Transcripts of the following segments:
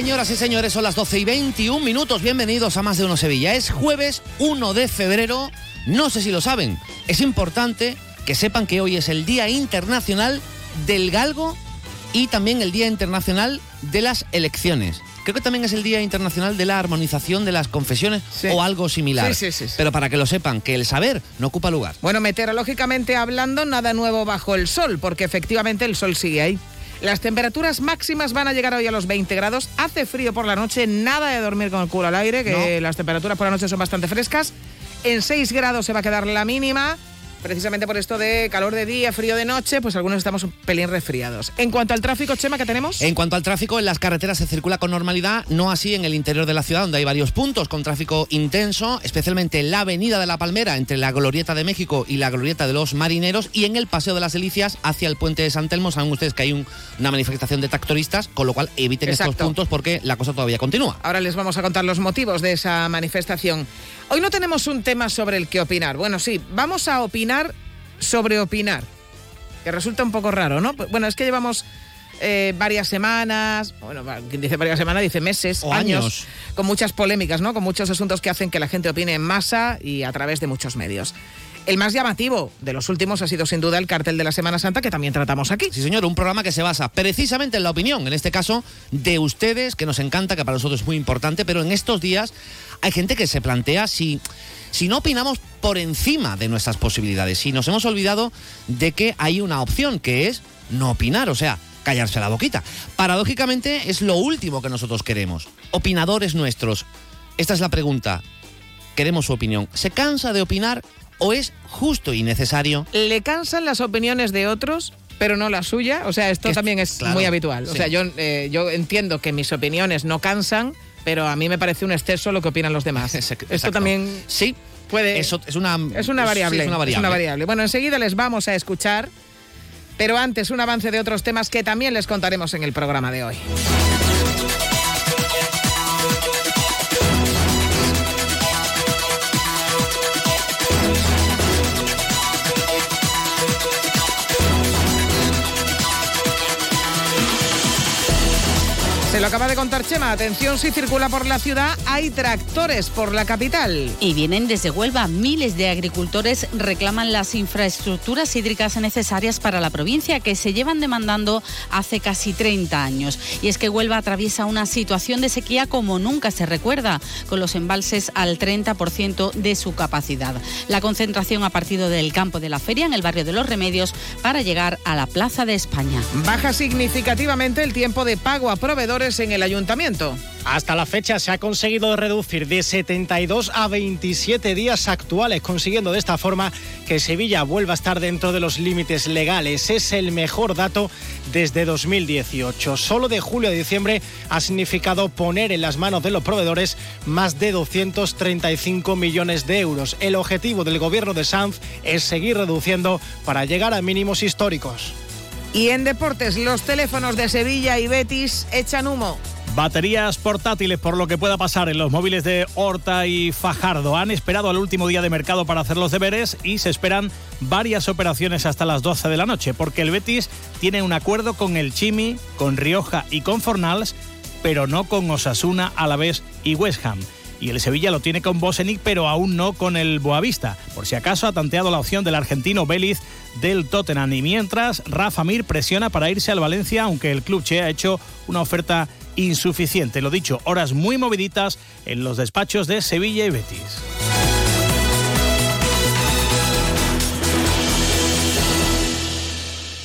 señoras y señores. Son las 12 y 21 minutos. Bienvenidos a Más de Uno Sevilla. Es jueves 1 de febrero. No sé si lo saben. Es importante que sepan que hoy es el Día Internacional del Galgo y también el Día Internacional de las Elecciones. Creo que también es el Día Internacional de la Armonización de las Confesiones Sí. o algo similar. Sí, sí, sí, sí. Pero para que lo sepan, que el saber no ocupa lugar. Bueno, meteorológicamente hablando, nada nuevo bajo el sol, porque efectivamente el sol sigue ahí. Las temperaturas máximas van a llegar hoy a los 20 grados. Hace frío por la noche, nada de dormir con el culo al aire, que las temperaturas por la noche son bastante frescas. En 6 grados se va a quedar la mínima. Precisamente por esto de calor de día, frío de noche, pues algunos estamos un pelín resfriados. En cuanto al tráfico, Chema, ¿qué tenemos? En cuanto al tráfico, en las carreteras se circula con normalidad, no así en el interior de la ciudad, donde hay varios puntos con tráfico intenso, especialmente en la Avenida de la Palmera, entre la Glorieta de México y la Glorieta de los Marineros, y en el Paseo de las Delicias hacia el Puente de San Telmo. Saben ustedes que hay un- una manifestación de tractoristas, con lo cual eviten estos Exacto. puntos porque la cosa todavía continúa. Ahora les vamos a contar los motivos de esa manifestación. Hoy no tenemos un tema sobre el que opinar. Bueno, sí, vamos a opinar sobre opinar, que resulta un poco raro, ¿no? Bueno, es que llevamos eh, varias semanas, bueno, quien dice varias semanas dice meses, O años. con muchas polémicas, ¿no? Con muchos asuntos que hacen que la gente opine en masa y a través de muchos medios. El más llamativo de los últimos ha sido sin duda el cartel de la Semana Santa que también tratamos aquí. Sí, señor, un programa que se basa precisamente en la opinión, en este caso de ustedes, que nos encanta, que para nosotros es muy importante, pero en estos días hay gente que se plantea si, si no opinamos por encima de nuestras posibilidades, si nos hemos olvidado de que hay una opción, que es no opinar, o sea, callarse la boquita. Paradójicamente es lo último que nosotros queremos. Opinadores nuestros, esta es la pregunta, queremos su opinión. ¿Se cansa de opinar o es justo y necesario le cansan las opiniones de otros, pero no la suya. O sea, esto es- también es claro, muy habitual. O sea, yo, eh, yo entiendo que mis opiniones no cansan, pero a mí me parece un exceso lo que opinan los demás. Exacto. Esto también Sí, puede... eso es una, es una sí, variable. es una variable. variable. Bueno, enseguida les vamos a escuchar, pero antes un avance de otros temas que también les contaremos en el programa de hoy. Lo acaba de contar Chema. Atención, si circula por la ciudad, hay tractores por la capital. Y vienen desde Huelva. Miles de agricultores reclaman las infraestructuras hídricas necesarias para la provincia que se llevan demandando hace casi 30 años. Y es que Huelva atraviesa una situación de sequía como nunca se recuerda, con los embalses al 30% de su capacidad. La concentración ha partido del campo de la feria en el barrio de los Remedios para llegar a la Plaza de España. Baja significativamente el tiempo de pago a proveedores en el ayuntamiento. Hasta la fecha se ha conseguido reducir de 72 a 27 días actuales, consiguiendo de esta forma que Sevilla vuelva a estar dentro de los límites legales. Es el mejor dato desde 2018. Solo de julio a diciembre ha significado poner en las manos de los proveedores más de 235 millones de euros. El objetivo del gobierno de Sanz es seguir reduciendo para llegar a mínimos históricos. Y en deportes, los teléfonos de Sevilla y Betis echan humo. Baterías portátiles por lo que pueda pasar en los móviles de Horta y Fajardo. Han esperado al último día de mercado para hacer los deberes y se esperan varias operaciones hasta las 12 de la noche, porque el Betis tiene un acuerdo con el Chimi, con Rioja y con Fornals pero no con Osasuna, Alavés y West Ham. Y el Sevilla lo tiene con Bosenic, pero aún no con el Boavista. Por si acaso ha tanteado la opción del argentino Vélez del Tottenham. Y mientras, Rafa Mir presiona para irse al Valencia, aunque el club Che ha hecho una oferta insuficiente. Lo dicho, horas muy moviditas en los despachos de Sevilla y Betis.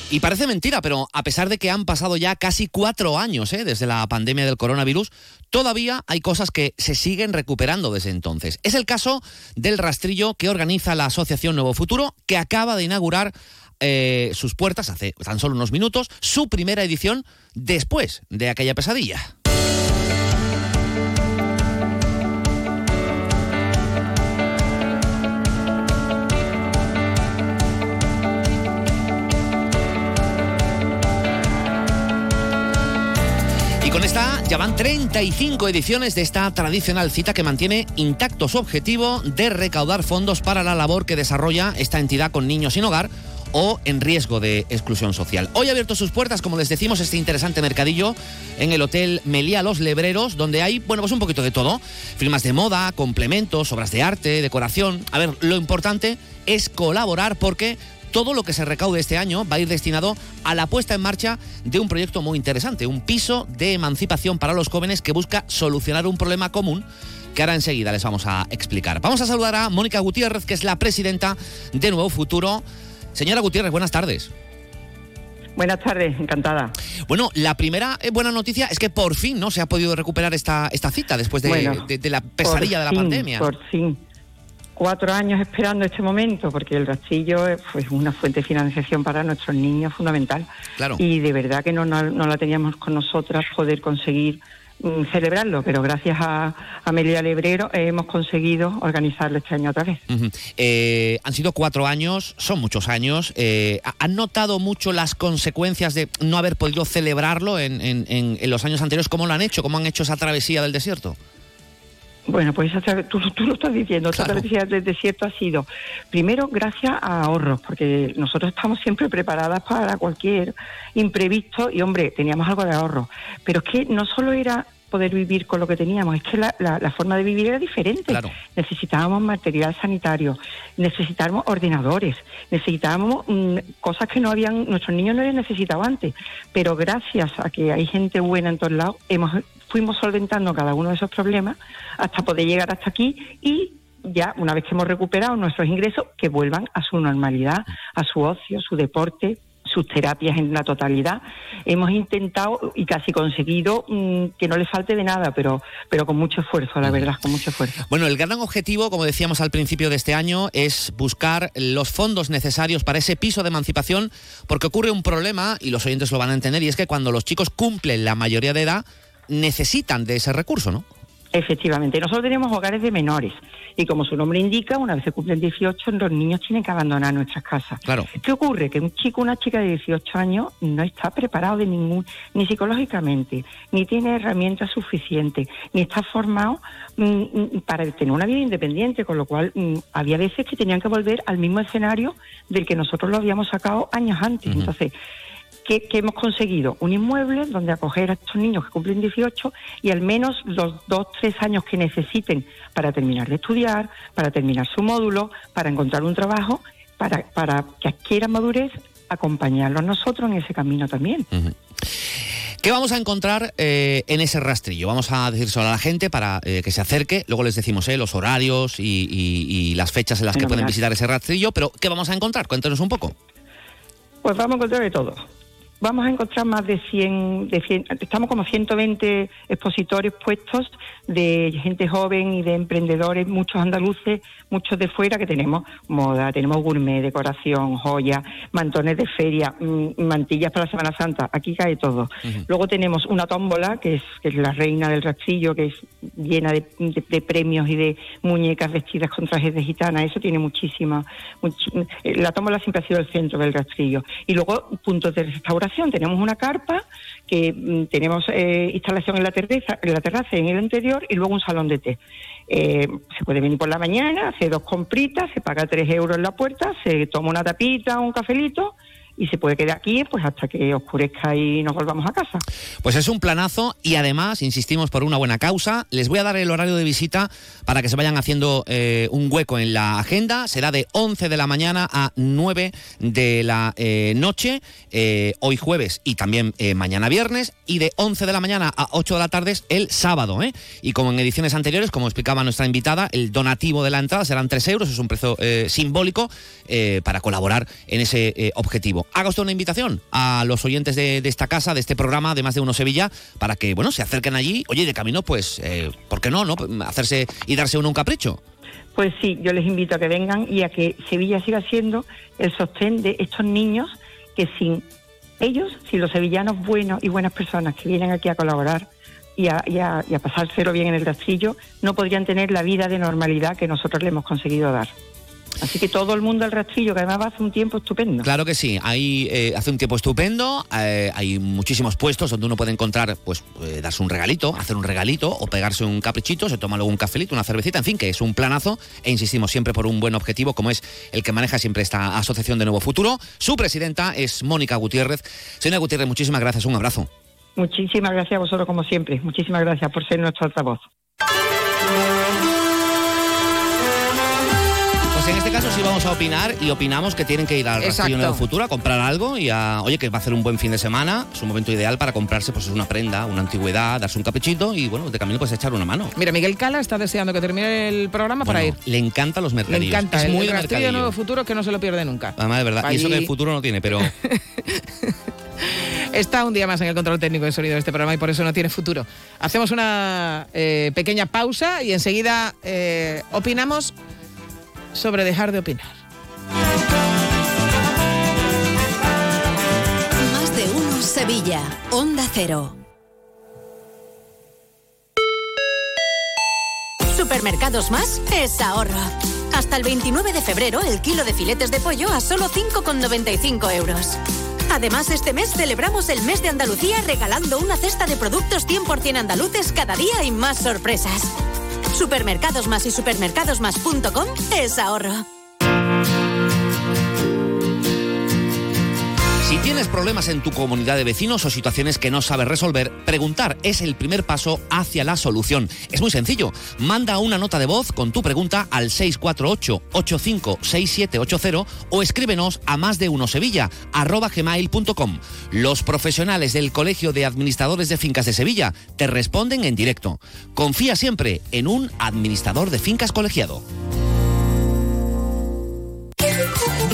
Y parece mentira, pero a pesar de que han pasado ya casi cuatro años ¿eh? desde la pandemia del coronavirus, todavía hay cosas que se siguen recuperando desde entonces. Es el caso del rastrillo que organiza la Asociación Nuevo Futuro, que acaba de inaugurar eh, sus puertas hace tan solo unos minutos, su primera edición después de aquella pesadilla. Con esta ya van 35 ediciones de esta tradicional cita que mantiene intacto su objetivo de recaudar fondos para la labor que desarrolla esta entidad con niños sin hogar o en riesgo de exclusión social. Hoy ha abierto sus puertas, como les decimos, este interesante mercadillo en el Hotel Melía Los Lebreros, donde hay, bueno, pues un poquito de todo. Firmas de moda, complementos, obras de arte, decoración. A ver, lo importante es colaborar porque todo lo que se recaude este año va a ir destinado a la puesta en marcha de un proyecto muy interesante, un piso de emancipación para los jóvenes que busca solucionar un problema común que ahora enseguida les vamos a explicar. Vamos a saludar a Mónica Gutiérrez, que es la presidenta de Nuevo Futuro. Señora Gutiérrez, buenas tardes. Buenas tardes, encantada. Bueno, la primera eh, buena noticia es que por fin no se ha podido recuperar esta, esta cita después de, Bueno, de- de la pesadilla de la fin, pandemia. Por fin. Cuatro años esperando este momento, porque el rastrillo es pues, una fuente de financiación para nuestros niños fundamental. Claro. Y de verdad que no, no, no la teníamos con nosotras poder conseguir mm, celebrarlo, pero gracias a Amelia Lebrero hemos conseguido organizarlo este año otra vez. Eh, han sido cuatro años, son muchos años. Eh, ¿ha- ¿Han notado mucho las consecuencias de no haber podido celebrarlo en, en- en- en los años anteriores? ¿Cómo lo han hecho? ¿Cómo han hecho esa travesía del desierto? Bueno, pues tú, tú lo estás diciendo, esta Claro. travesía del desierto ha sido, primero, gracias a ahorros, porque nosotros estamos siempre preparadas para cualquier imprevisto y, hombre, teníamos algo de ahorro. Pero es que no solo era poder vivir con lo que teníamos, es que la, la- la forma de vivir era diferente. Claro. Necesitábamos material sanitario, necesitábamos ordenadores, necesitábamos mm, cosas que no habían, nuestros niños no habían necesitado antes. Pero gracias a que hay gente buena en todos lados, hemos, fuimos solventando cada uno de esos problemas hasta poder llegar hasta aquí y ya una vez que hemos recuperado nuestros ingresos, que vuelvan a su normalidad, a su ocio, su deporte sus terapias en la totalidad. Hemos intentado y casi conseguido mm, que no le falte de nada, pero, pero con mucho esfuerzo, la verdad, con mucho esfuerzo. Bueno, el gran objetivo, como decíamos al principio de este año, es buscar los fondos necesarios para ese piso de emancipación, porque ocurre un problema, y los oyentes lo van a entender, y es que cuando los chicos cumplen la mayoría de edad, necesitan de ese recurso, ¿no? Efectivamente, nosotros tenemos hogares de menores y como su nombre indica, una vez se cumplen 18, los niños tienen que abandonar nuestras casas. Claro. ¿Qué ocurre? Que un chico una chica de 18 años no está preparado de ningún, ni psicológicamente, ni tiene herramientas suficientes, ni está formado mm, mm, para tener una vida independiente, con lo cual mm, había veces que tenían que volver al mismo escenario del que nosotros lo habíamos sacado años antes. Entonces, ¿Qué, qué hemos conseguido? Un inmueble donde acoger a estos niños que cumplen 18 y al menos los dos, tres años que necesiten para terminar de estudiar, para terminar su módulo, para encontrar un trabajo, para, para que adquieran madurez, acompañarlos nosotros en ese camino también. ¿Qué vamos a encontrar eh, en ese rastrillo? Vamos a decírselo a la gente para eh, que se acerque. Luego les decimos eh, los horarios y, y- y las fechas en las que pueden visitar ese rastrillo. Pero, ¿qué vamos a encontrar? Cuéntenos un poco. Pues vamos a encontrar de todo. Vamos a encontrar más de 100, de 100 estamos como 120 expositores puestos de gente joven y de emprendedores, muchos andaluces, muchos de fuera que tenemos moda, tenemos gourmet, decoración, joya, mantones de feria, mm, mantillas para la Semana Santa, aquí cae todo. Luego tenemos una tómbola que es, que es la reina del rastrillo, que es llena de, de- de premios y de muñecas vestidas con trajes de gitana, eso tiene muchísima, muchi- eh, la tómbola siempre ha sido el centro del rastrillo. Y luego puntos de restauración, tenemos una carpa que mm, tenemos eh, instalación en la terraza, en la terraza y en el interior y luego un salón de té. Eh, se puede venir por la mañana, hace dos compritas, se paga tres euros en la puerta, se toma una tapita, un cafelito y se puede quedar aquí pues hasta que oscurezca y nos volvamos a casa. Pues es un planazo y además, insistimos, por una buena causa. Les voy a dar el horario de visita para que se vayan haciendo eh, un hueco en la agenda. Será de 11 de la mañana a 9 de la eh, noche, eh, hoy jueves y también mañana viernes, y de 11 de la mañana a 8 de la tarde el sábado. Y como en ediciones anteriores, como explicaba nuestra invitada, el donativo de la entrada serán 3 euros, es un precio simbólico para colaborar en ese objetivo. Haga usted una invitación a los oyentes de, esta casa, de este programa, de Más de Uno Sevilla, para que, bueno, se acerquen allí, oye, de camino, pues, eh, ¿por qué no, no? Hacerse y darse uno un capricho. Pues sí, yo les invito a que vengan y a que Sevilla siga siendo el sostén de estos niños que sin ellos, sin los sevillanos buenos y buenas personas que vienen aquí a colaborar y a, y a, y a pasárselo bien en el rastrillo, no podrían tener la vida de normalidad que nosotros le hemos conseguido dar. Así que todo el mundo al rastrillo, que además hace un tiempo estupendo. Claro que sí, hay, eh, hace un tiempo estupendo, eh, hay muchísimos puestos donde uno puede encontrar, pues, eh, darse un regalito, hacer un regalito o pegarse un caprichito, se toma luego un cafelito, una cervecita, en fin, que es un planazo e insistimos siempre por un buen objetivo como es el que maneja siempre esta Asociación de Nuevo Futuro. Su presidenta es Mónica Gutiérrez. Señora Gutiérrez, muchísimas gracias, un abrazo. Muchísimas gracias a vosotros como siempre, muchísimas gracias por ser nuestro altavoz. Pues en este caso sí vamos a opinar y opinamos que tienen que ir al Rastrillo Nuevo Futuro a comprar algo y a, oye, que va a hacer un buen fin de semana, es un momento ideal para comprarse pues una prenda, una antigüedad, darse un caprichito y bueno, de camino pues echar una mano. Mira, Miguel Cala está deseando que termine el programa para ir. Le encantan los mercadillos. Le encanta, es el muy Rastrillo Nuevo Futuro que no se lo pierde nunca. Además, de verdad, y eso que el futuro no tiene, pero... Está un día más en el control técnico de sonido de este programa y por eso no tiene futuro. Hacemos una eh, pequeña pausa y enseguida eh, opinamos sobre dejar de opinar. Más de uno Sevilla, Onda Cero. Supermercados Más es ahorro. Hasta el 29 de febrero el kilo de filetes de pollo a solo 5,95 euros. Además, este mes celebramos el mes de Andalucía regalando una cesta de productos 100% andaluces cada día y más sorpresas. Supermercados Más y supermercadosmás.com es ahorro. Si tienes problemas en tu comunidad de vecinos o situaciones que no sabes resolver, preguntar es el primer paso hacia la solución. Es muy sencillo. Manda una nota de voz con tu pregunta al 648-856780 o escríbenos a más de uno Sevilla. Los profesionales del Colegio de Administradores de Fincas de Sevilla te responden en directo. Confía siempre en un administrador de fincas colegiado.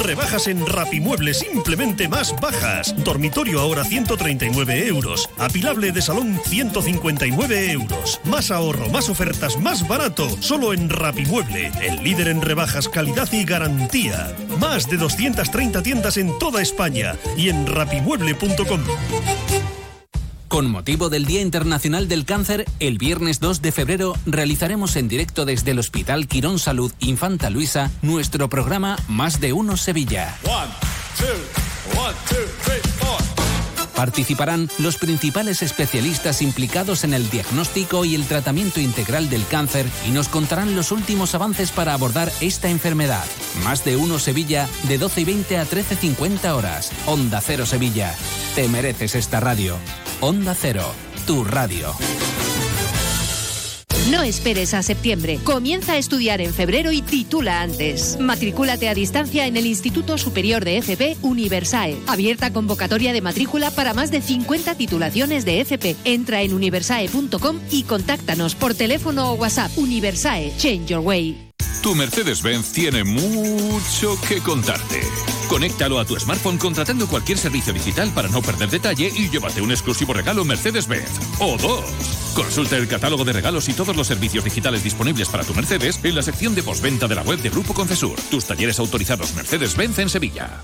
Rebajas en Rapimueble simplemente más bajas. Dormitorio ahora 139 euros. Apilable de salón 159 euros. Más ahorro, más ofertas, más barato. Solo en Rapimueble, el líder en rebajas, calidad y garantía. Más de 230 tiendas en toda España y en rapimueble.com. Con motivo del Día Internacional del Cáncer, el viernes 2 de febrero realizaremos en directo desde el Hospital Quirón Salud Infanta Luisa nuestro programa Más de Uno Sevilla. Participarán los principales especialistas implicados en el diagnóstico y el tratamiento integral del cáncer y nos contarán los últimos avances para abordar esta enfermedad. Más de uno Sevilla, de 12 y 20 a 13.50 horas. Onda Cero Sevilla. Te mereces esta radio. Onda Cero, tu radio. No esperes a septiembre. Comienza a estudiar en febrero y titula antes. Matricúlate a distancia en el Instituto Superior de FP Universae. Abierta convocatoria de matrícula para más de 50 titulaciones de FP. Entra en universae.com y contáctanos por teléfono o WhatsApp. Universae, Change Your Way. Tu Mercedes-Benz tiene mucho que contarte. Conéctalo a tu smartphone contratando cualquier servicio digital para no perder detalle y llévate un exclusivo regalo Mercedes-Benz. O dos. Consulta el catálogo de regalos y todos los servicios digitales disponibles para tu Mercedes en la sección de postventa de la web de Grupo Concesur. Tus talleres autorizados Mercedes-Benz en Sevilla.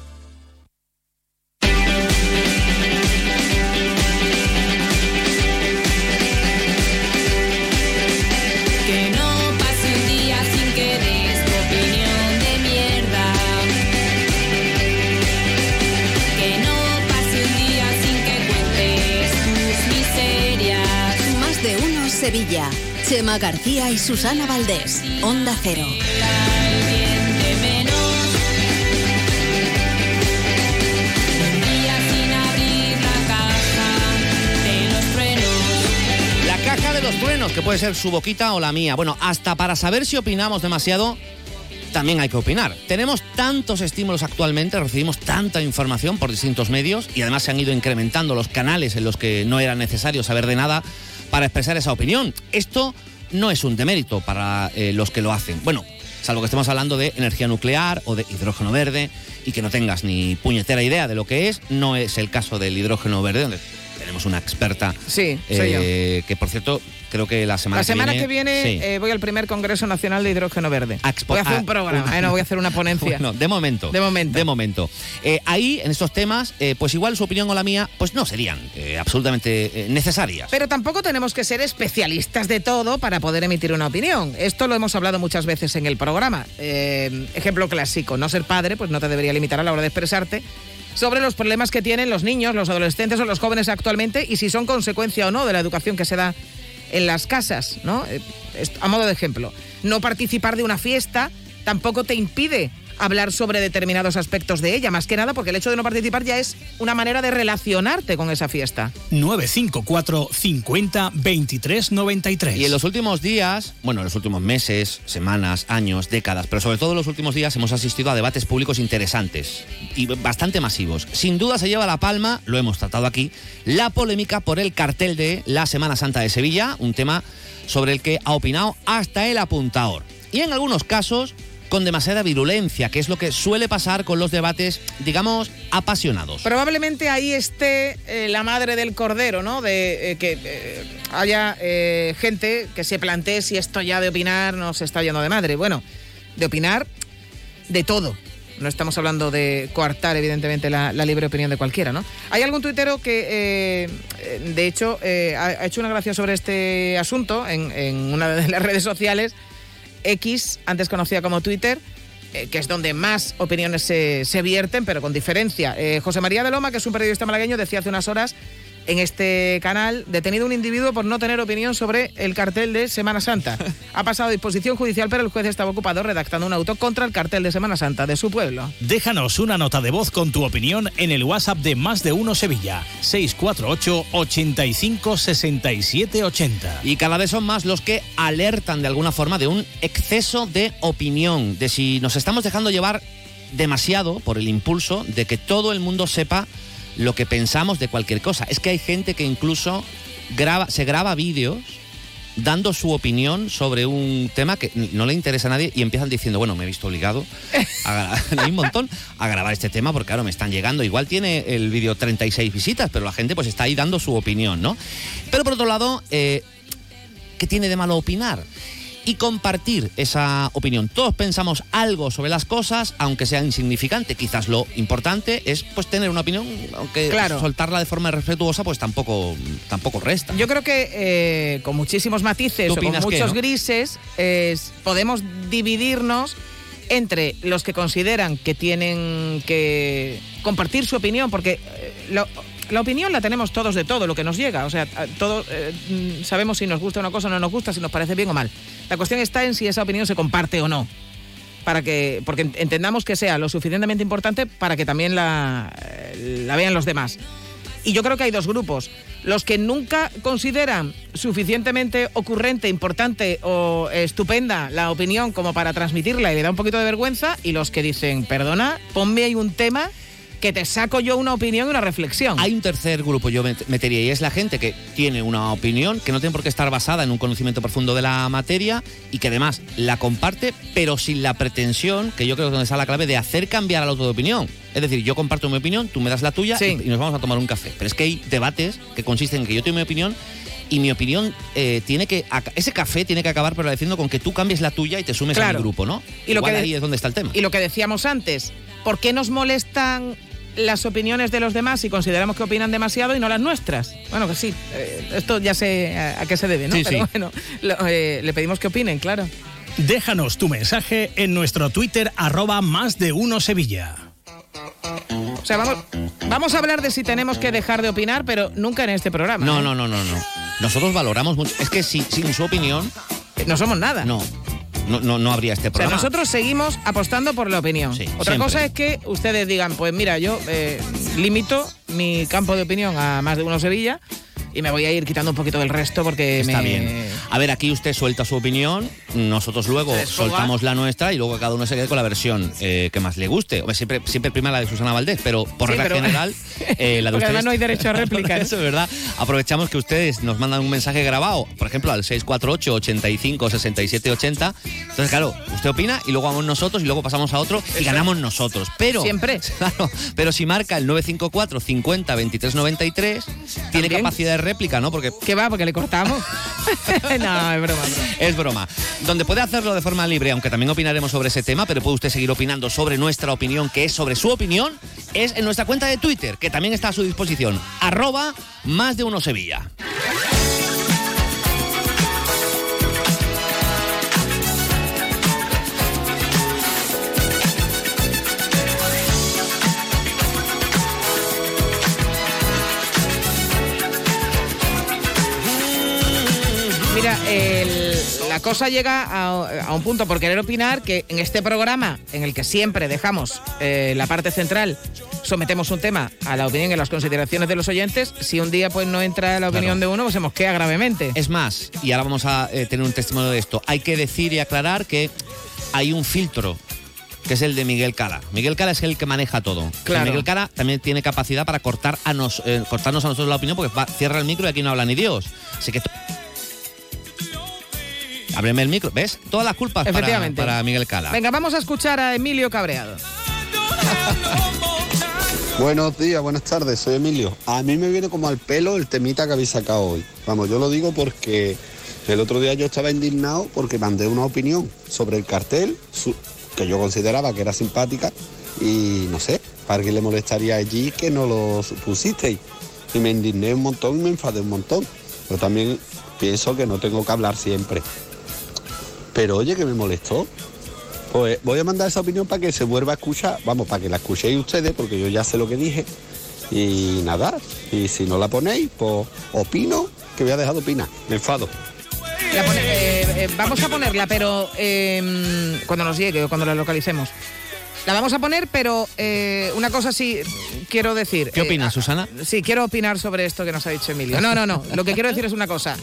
Sevilla. Chema García y Susana Valdés. Onda Cero. La caja de los truenos, que puede ser su boquita o la mía. Bueno, hasta para saber si opinamos demasiado, también hay que opinar. Tenemos tantos estímulos actualmente, recibimos tanta información por distintos medios y además se han ido incrementando los canales en los que no era necesario saber de nada para expresar esa opinión. Esto no es un demérito para eh, los que lo hacen. Bueno, salvo que estemos hablando de energía nuclear o de hidrógeno verde y que no tengas ni puñetera idea de lo que es, no es el caso del hidrógeno verde, donde tenemos una experta Sí, eh, que por cierto creo que la semana La semana que que viene, viene sí. eh, voy al primer Congreso Nacional de Hidrógeno Verde. Voy a hacer ah, un programa, una- eh, no voy a hacer una ponencia. Bueno, de momento. De momento. De momento. Eh, ahí, en estos temas, eh, pues igual su opinión o la mía, pues no serían absolutamente necesarias. Pero tampoco tenemos que ser especialistas de todo para poder emitir una opinión. Esto lo hemos hablado muchas veces en el programa. Ejemplo clásico, no ser padre, pues no te debería limitar a la hora de expresarte sobre los problemas que tienen los niños, los adolescentes o los jóvenes actualmente y si son consecuencia o no de la educación que se da en las casas, ¿no? Eh, A modo de ejemplo, no participar de una fiesta tampoco te impide hablar sobre determinados aspectos de ella, más que nada porque el hecho de no participar ya es una manera de relacionarte con esa fiesta. 954 50 23 93. Y en los últimos días, bueno, en los últimos meses, semanas, años, décadas, pero sobre todo en los últimos días hemos asistido a debates públicos interesantes y bastante masivos. Sin duda se lleva la palma, lo hemos tratado aquí, la polémica por el cartel de la Semana Santa de Sevilla, un tema sobre el que ha opinado hasta el apuntador. Y en algunos casos con demasiada virulencia, que es lo que suele pasar con los debates, digamos, apasionados. Probablemente ahí esté eh, la madre del cordero, ¿no? De eh, que eh, haya gente que se plantee si esto ya de opinar nos está yendo de madre. Bueno, de opinar de todo. No estamos hablando de coartar, evidentemente, la, libre opinión de cualquiera, ¿no? Hay algún tuitero que, de hecho, ha, ha hecho una gracia sobre este asunto en, en una de las redes sociales, X, antes conocida como Twitter, eh, que es donde más opiniones se, se vierten, pero con diferencia. Eh, José María de Loma, que es un periodista malagueño, decía hace unas horas en este canal, detenido un individuo por no tener opinión sobre el cartel de Semana Santa. Ha pasado a disposición judicial, pero el juez estaba ocupado redactando un auto contra el cartel de Semana Santa de su pueblo. Déjanos una nota de voz con tu opinión en el WhatsApp de Más de Uno Sevilla, 648 85 67 80. Y cada vez son más los que alertan de alguna forma de un exceso de opinión, de si nos estamos dejando llevar demasiado por el impulso de que todo el mundo sepa lo que pensamos de cualquier cosa. Es que hay gente que incluso graba, se graba vídeos dando su opinión sobre un tema que no le interesa a nadie y empiezan diciendo, bueno, me he visto obligado a, hay un montón a grabar este tema porque claro, me están llegando. Igual tiene el vídeo 36 visitas, pero la gente pues está ahí dando su opinión, ¿no? Pero por otro lado, eh, ¿qué tiene de malo opinar? Y compartir esa opinión. Todos pensamos algo sobre las cosas, aunque sea insignificante. Quizás lo importante es pues tener una opinión, aunque Claro. soltarla de forma respetuosa pues tampoco, tampoco resta. Yo creo que eh, con muchísimos matices ¿Tú o con muchos no? grises es- podemos dividirnos entre los que consideran que tienen que compartir su opinión, porque eh, lo- la opinión la tenemos todos de todo lo que nos llega. O sea, a- todo, eh, mm, sabemos si nos gusta una cosa o no nos gusta, si nos parece bien o mal. La cuestión está en si esa opinión se comparte o no. Para que, porque ent- entendamos que sea lo suficientemente importante para que también la, eh, la vean los demás. Y yo creo que hay dos grupos. Los que nunca consideran suficientemente ocurrente, importante o estupenda la opinión como para transmitirla y le da un poquito de vergüenza. Y los que dicen, perdona, ponme ahí un tema que te saco yo una opinión y una reflexión. Hay un tercer grupo yo met- metería y es la gente que tiene una opinión que no tiene por qué estar basada en un conocimiento profundo de la materia y que además la comparte pero sin la pretensión, que yo creo que es donde está la clave, de hacer cambiar al otro de opinión. Es decir, yo comparto mi opinión, tú me das la tuya y, y nos vamos a tomar un café. Pero es que hay debates que consisten en que yo tengo mi opinión y mi opinión eh, tiene que... Ese café tiene que acabar prevaleciendo con que tú cambies la tuya y te sumes Claro. mi grupo, ¿no? Y lo que ahí es donde está el tema. Y lo que decíamos antes, ¿por qué nos molestan las opiniones de los demás si consideramos que opinan demasiado y no las nuestras? Bueno, que sí, eh, esto ya sé a, a qué se debe, ¿no? Sí, Pero sí. bueno, lo- eh, le pedimos que opinen, claro. Déjanos tu mensaje en nuestro Twitter arroba más de uno Sevilla. O sea, vamos, vamos a hablar de si tenemos que dejar de opinar, pero nunca en este programa. No, ¿eh? no, no, no, no. Nosotros valoramos mucho. Es que si, sin su opinión... No somos nada. No, no, no, no habría este O sea, nosotros seguimos apostando por la opinión. Otra siempre. cosa es que ustedes digan, pues mira, yo eh, limito mi campo de opinión a más de uno Sevilla, y me voy a ir quitando un poquito del resto porque Está me... bien. A ver, aquí usted suelta su opinión, nosotros luego soltamos la nuestra y luego cada uno se quede con la versión eh, que más le guste. Siempre, siempre prima la de Susana Valdés, pero por Sí, regla pero- general, eh, la de ustedes. no hay derecho a réplica, ¿no? Eso es verdad. Aprovechamos que ustedes nos mandan un mensaje grabado, por ejemplo, al 648 85 67 80. Entonces, claro, usted opina y luego vamos nosotros y luego pasamos a otro y ganamos nosotros. Pero. Siempre. Claro, pero si marca el 954 50 23 93, tiene capacidad de réplica, ¿no? Porque ¿Qué va? Porque le cortamos. no, es broma. es broma. Donde puede hacerlo de forma libre, aunque también opinaremos sobre ese tema, pero puede usted seguir opinando sobre nuestra opinión, que es sobre su opinión, es en nuestra cuenta de Twitter, que también está a su disposición. Arroba más de uno Sevilla. El- la cosa llega a, a un punto por querer opinar que en este programa, en el que siempre dejamos eh, la parte central, sometemos un tema a la opinión y a las consideraciones de los oyentes, si un día pues no entra la opinión de uno, pues se mosquea gravemente. Es más, y ahora vamos a eh, tener un testimonio de esto, hay que decir y aclarar que hay un filtro que es el de Miguel Cala. Miguel Cala es el que maneja todo. Claro. Miguel Cala también tiene capacidad para cortar a nos, eh, cortarnos a nosotros la opinión porque va- cierra el micro y aquí no habla ni Dios. Así que... Ábreme el micro, ¿ves? Todas las culpas para, Miguel Cala. Venga, vamos a escuchar a Emilio Cabreado. Buenos días, buenas tardes, soy Emilio. A mí me viene como al pelo el temita que habéis sacado hoy. Vamos, yo lo digo porque el otro día yo estaba indignado porque mandé una opinión sobre el cartel su- que yo consideraba que era simpática y no sé, para qué le molestaría allí que no lo pusisteis. Y me indigné un montón y me enfadé un montón. Pero también pienso que no tengo que hablar siempre. Pero oye, que me molestó. Pues voy a mandar esa opinión para que se vuelva a escuchar, vamos, para que la escuchéis ustedes, porque yo ya sé lo que dije. Y nada, y si no la ponéis, pues opino que voy a dejar de opinar. Me enfado. La pone- eh, eh, vamos a ponerla, pero eh, cuando nos llegue o cuando la localicemos. La vamos a poner, pero eh, una cosa sí quiero decir. ¿Qué Eh, opinas, Susana? Sí, quiero opinar sobre esto que nos ha dicho Emilio. No, no, no. Lo que quiero decir es una cosa.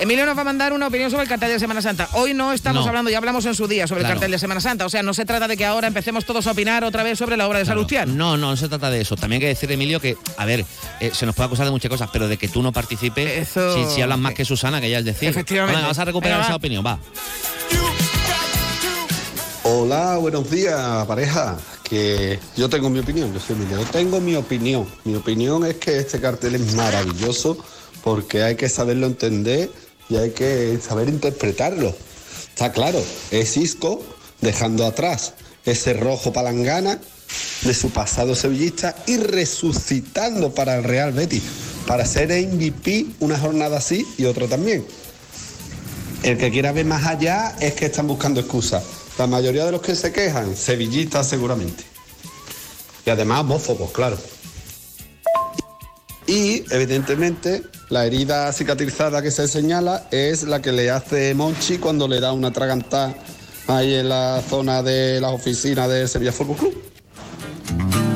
Emilio nos va a mandar una opinión sobre el cartel de Semana Santa. Hoy no estamos No. hablando, ya hablamos en su día sobre Claro. el cartel de Semana Santa. O sea, no se trata de que ahora empecemos todos a opinar otra vez sobre la obra de Claro. Salustiano. No, no, no se trata de eso. También hay que decir, Emilio, que, a ver, eh, se nos puede acusar de muchas cosas, pero de que tú no participes, Eso- si, si hablas más que Susana, que ya es decir. Efectivamente. Venga, vamos a recuperar Venga, esa va. opinión, va. Hola, buenos días, pareja. Que yo tengo mi opinión, yo soy Emilio. Yo tengo mi opinión. Mi opinión es que este cartel es maravilloso porque hay que saberlo entender y hay que saber interpretarlo. Está claro, es Isco dejando atrás ese rojo palangana de su pasado sevillista y resucitando para el Real Betis, para ser MVP una jornada así y otra también. El que quiera ver más allá es que están buscando excusas. La mayoría de los que se quejan, sevillistas seguramente. Y además homófobos, claro. Y evidentemente la herida cicatrizada que se señala es la que le hace Monchi cuando le da una tragantada ahí en la zona de las oficinas del Sevilla Fútbol Club.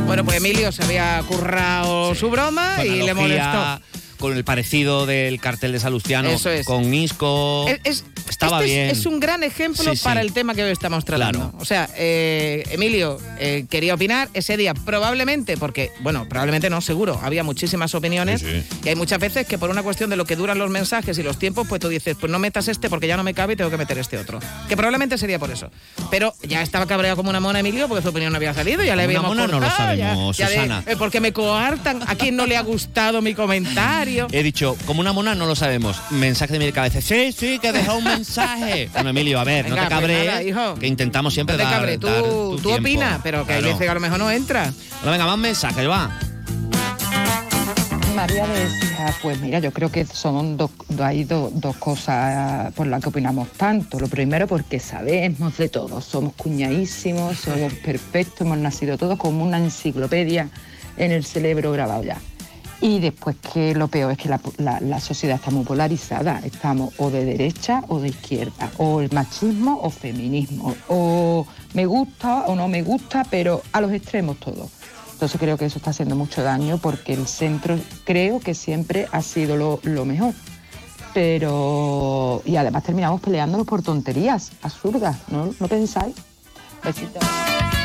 Bueno, pues Emilio se había currado su broma Con y le molestó. Con el parecido del cartel de Salustiano, Eso es. con Isco. Es- es- estaba este es- bien. Es, un gran ejemplo Sí, sí. para el tema que hoy estamos tratando. Claro. O sea, eh, Emilio eh, quería opinar ese día, probablemente, porque, bueno, probablemente no, seguro, había muchísimas opiniones. Sí, Y hay muchas veces que por una cuestión de lo que duran los mensajes y los tiempos, pues tú dices, pues no metas este porque ya no me cabe y tengo que meter este otro. Que probablemente sería por eso. Pero ya estaba cabreado como una mona Emilio porque su opinión no había salido, ya le Como una habíamos mona no lo cortado, ya- sabemos, ya de- Susana. eh, porque me coartan, a quien no le ha gustado mi comentario. He dicho, como una mona no lo sabemos. Mensaje de mi cabeza. Sí, sí, que deja un mensaje. Bueno, Emilio, a ver, Venga, no te pues cabrees. nada, hijo. que intentamos siempre No te dar, tú, dar tu tú tiempo. opinas, pero que hay veces que a lo mejor no entra. Bueno, venga, más mensajes, va. María de Écija, pues mira, yo creo que son dos, do- hay do- dos cosas por las que opinamos tanto. Lo primero porque sabemos de todo, somos cuñadísimos, somos perfectos, hemos nacido todos como una enciclopedia en el cerebro grabado ya. Y después que lo peor es que la, la- sociedad está muy polarizada, estamos o de derecha o de izquierda, o el machismo o feminismo, o me gusta o no me gusta, pero a los extremos todo. Entonces creo que eso está haciendo mucho daño porque el centro creo que siempre ha sido lo, lo mejor. Pero, y además terminamos peleándonos por tonterías absurdas, ¿no, ¿No pensáis? Besitos.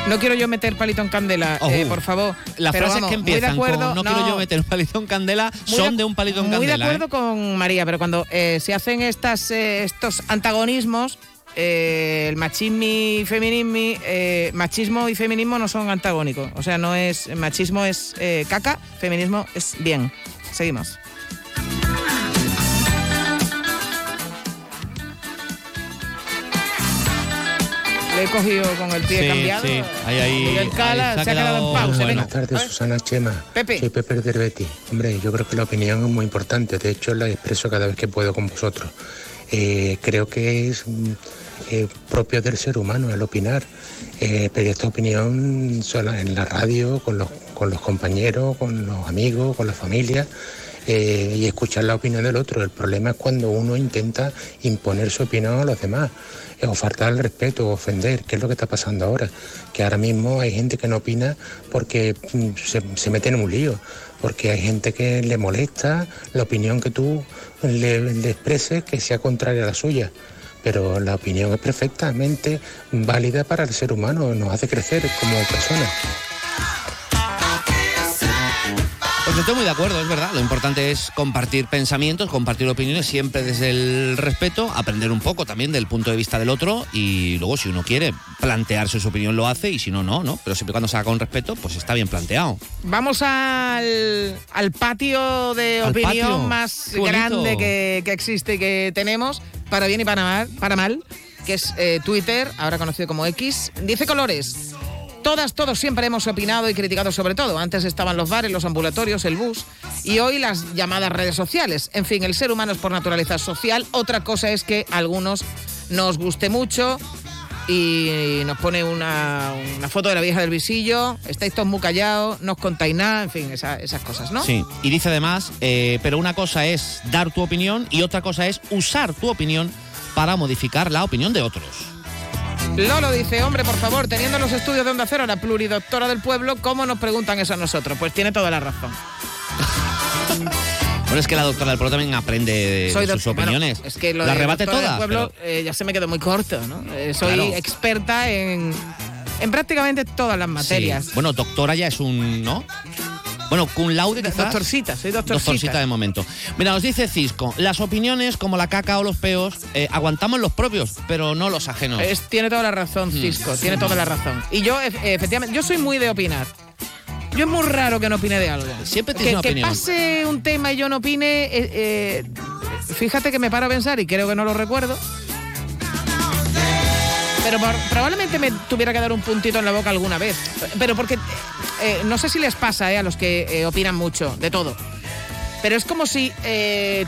No quiero yo meter palito en candela, eh, por favor. Las Pero frases vamos, que muy de empiezan acuerdo, con no, no. quiero yo meter palito en candela Muy son de- de un palito en Muy de candela. acuerdo ¿eh? con María, pero cuando eh, se hacen estas, eh, estos antagonismos, eh, el machismo y feminismo, eh, machismo y feminismo no son antagónicos. O sea, no es machismo es eh, caca, feminismo es bien. Seguimos. Le he cogido con el pie Sí, cambiado. sí. Ahí, ahí, Miguel Cala ahí se ha quedado en pausa. bueno. Buenas tardes, Susana Chema. Pepe. Soy Pepe del Betty. Hombre, yo creo que la opinión es muy importante. De hecho, la expreso cada vez que puedo con vosotros. Eh, creo que es mm, eh, propio del ser humano el opinar. Eh, pero esta opinión sola en la radio, con los, con los compañeros, con los amigos, con la familia. Eh, y escuchar la opinión del otro. El problema es cuando uno intenta imponer su opinión a los demás, eh, o faltar el respeto, o ofender, que es lo que está pasando ahora. Que ahora mismo hay gente que no opina porque mm, se, mete en un lío, porque hay gente que le molesta la opinión que tú le, le expreses que sea contraria a la suya. Pero la opinión es perfectamente válida para el ser humano, nos hace crecer como personas. Pues estoy muy de acuerdo, es verdad. Lo importante es compartir pensamientos, compartir opiniones, siempre desde el respeto, aprender un poco también del punto de vista del otro y luego si uno quiere plantearse su opinión lo hace y si no, no, ¿no? Pero siempre cuando se haga con respeto, pues está bien planteado. Vamos al, al patio de Al opinión patio. más grande que, que existe y que tenemos, para bien y para mal, para mal que es eh, Twitter, ahora conocido como X. Dice colores. Todas, todos siempre hemos opinado y criticado sobre todo. Antes estaban los bares, los ambulatorios, el bus y hoy las llamadas redes sociales. En fin, el ser humano es por naturaleza social. Otra cosa es que algunos nos guste mucho y nos pone una, una foto de la vieja del visillo. Estáis todos muy callados, no os contáis nada, en fin, esa- esas cosas, ¿no? Sí, y dice además, eh, pero una cosa es dar tu opinión y otra cosa es usar tu opinión para modificar la opinión de otros. Lolo dice, hombre, por favor, teniendo los estudios de Onda Cero, la pluridoctora del pueblo, ¿cómo nos preguntan eso a nosotros? Pues tiene toda la razón. Bueno, es que la doctora del pueblo también aprende de, Soy de doc- sus bueno, opiniones. es que lo la rebate todas. pueblo pero- eh, ya se me quedó muy corto, ¿no? Eh, soy Claro. experta en, en prácticamente todas las materias. Sí. Bueno, doctora ya es un, ¿no? Bueno, cum laude quizás. Doctorcita, soy doctorcita. Doctorcita de momento. Mira, nos dice Cisco, las opiniones como la caca o los peos, eh, aguantamos los propios, pero no los ajenos. Es- tiene toda la razón, Mm. Cisco, tiene toda la razón. Y yo, ef- efectivamente, yo soy muy de opinar. Yo es muy raro que no opine de algo. Siempre que, tienes una que opinión. pase un tema y yo no opine, eh, eh, fíjate que me paro a pensar y creo que no lo recuerdo. Pero probablemente me tuviera que dar un puntito en la boca alguna vez. Pero porque eh, no sé si les pasa eh, a los que eh, opinan mucho, de todo. Pero es como si eh,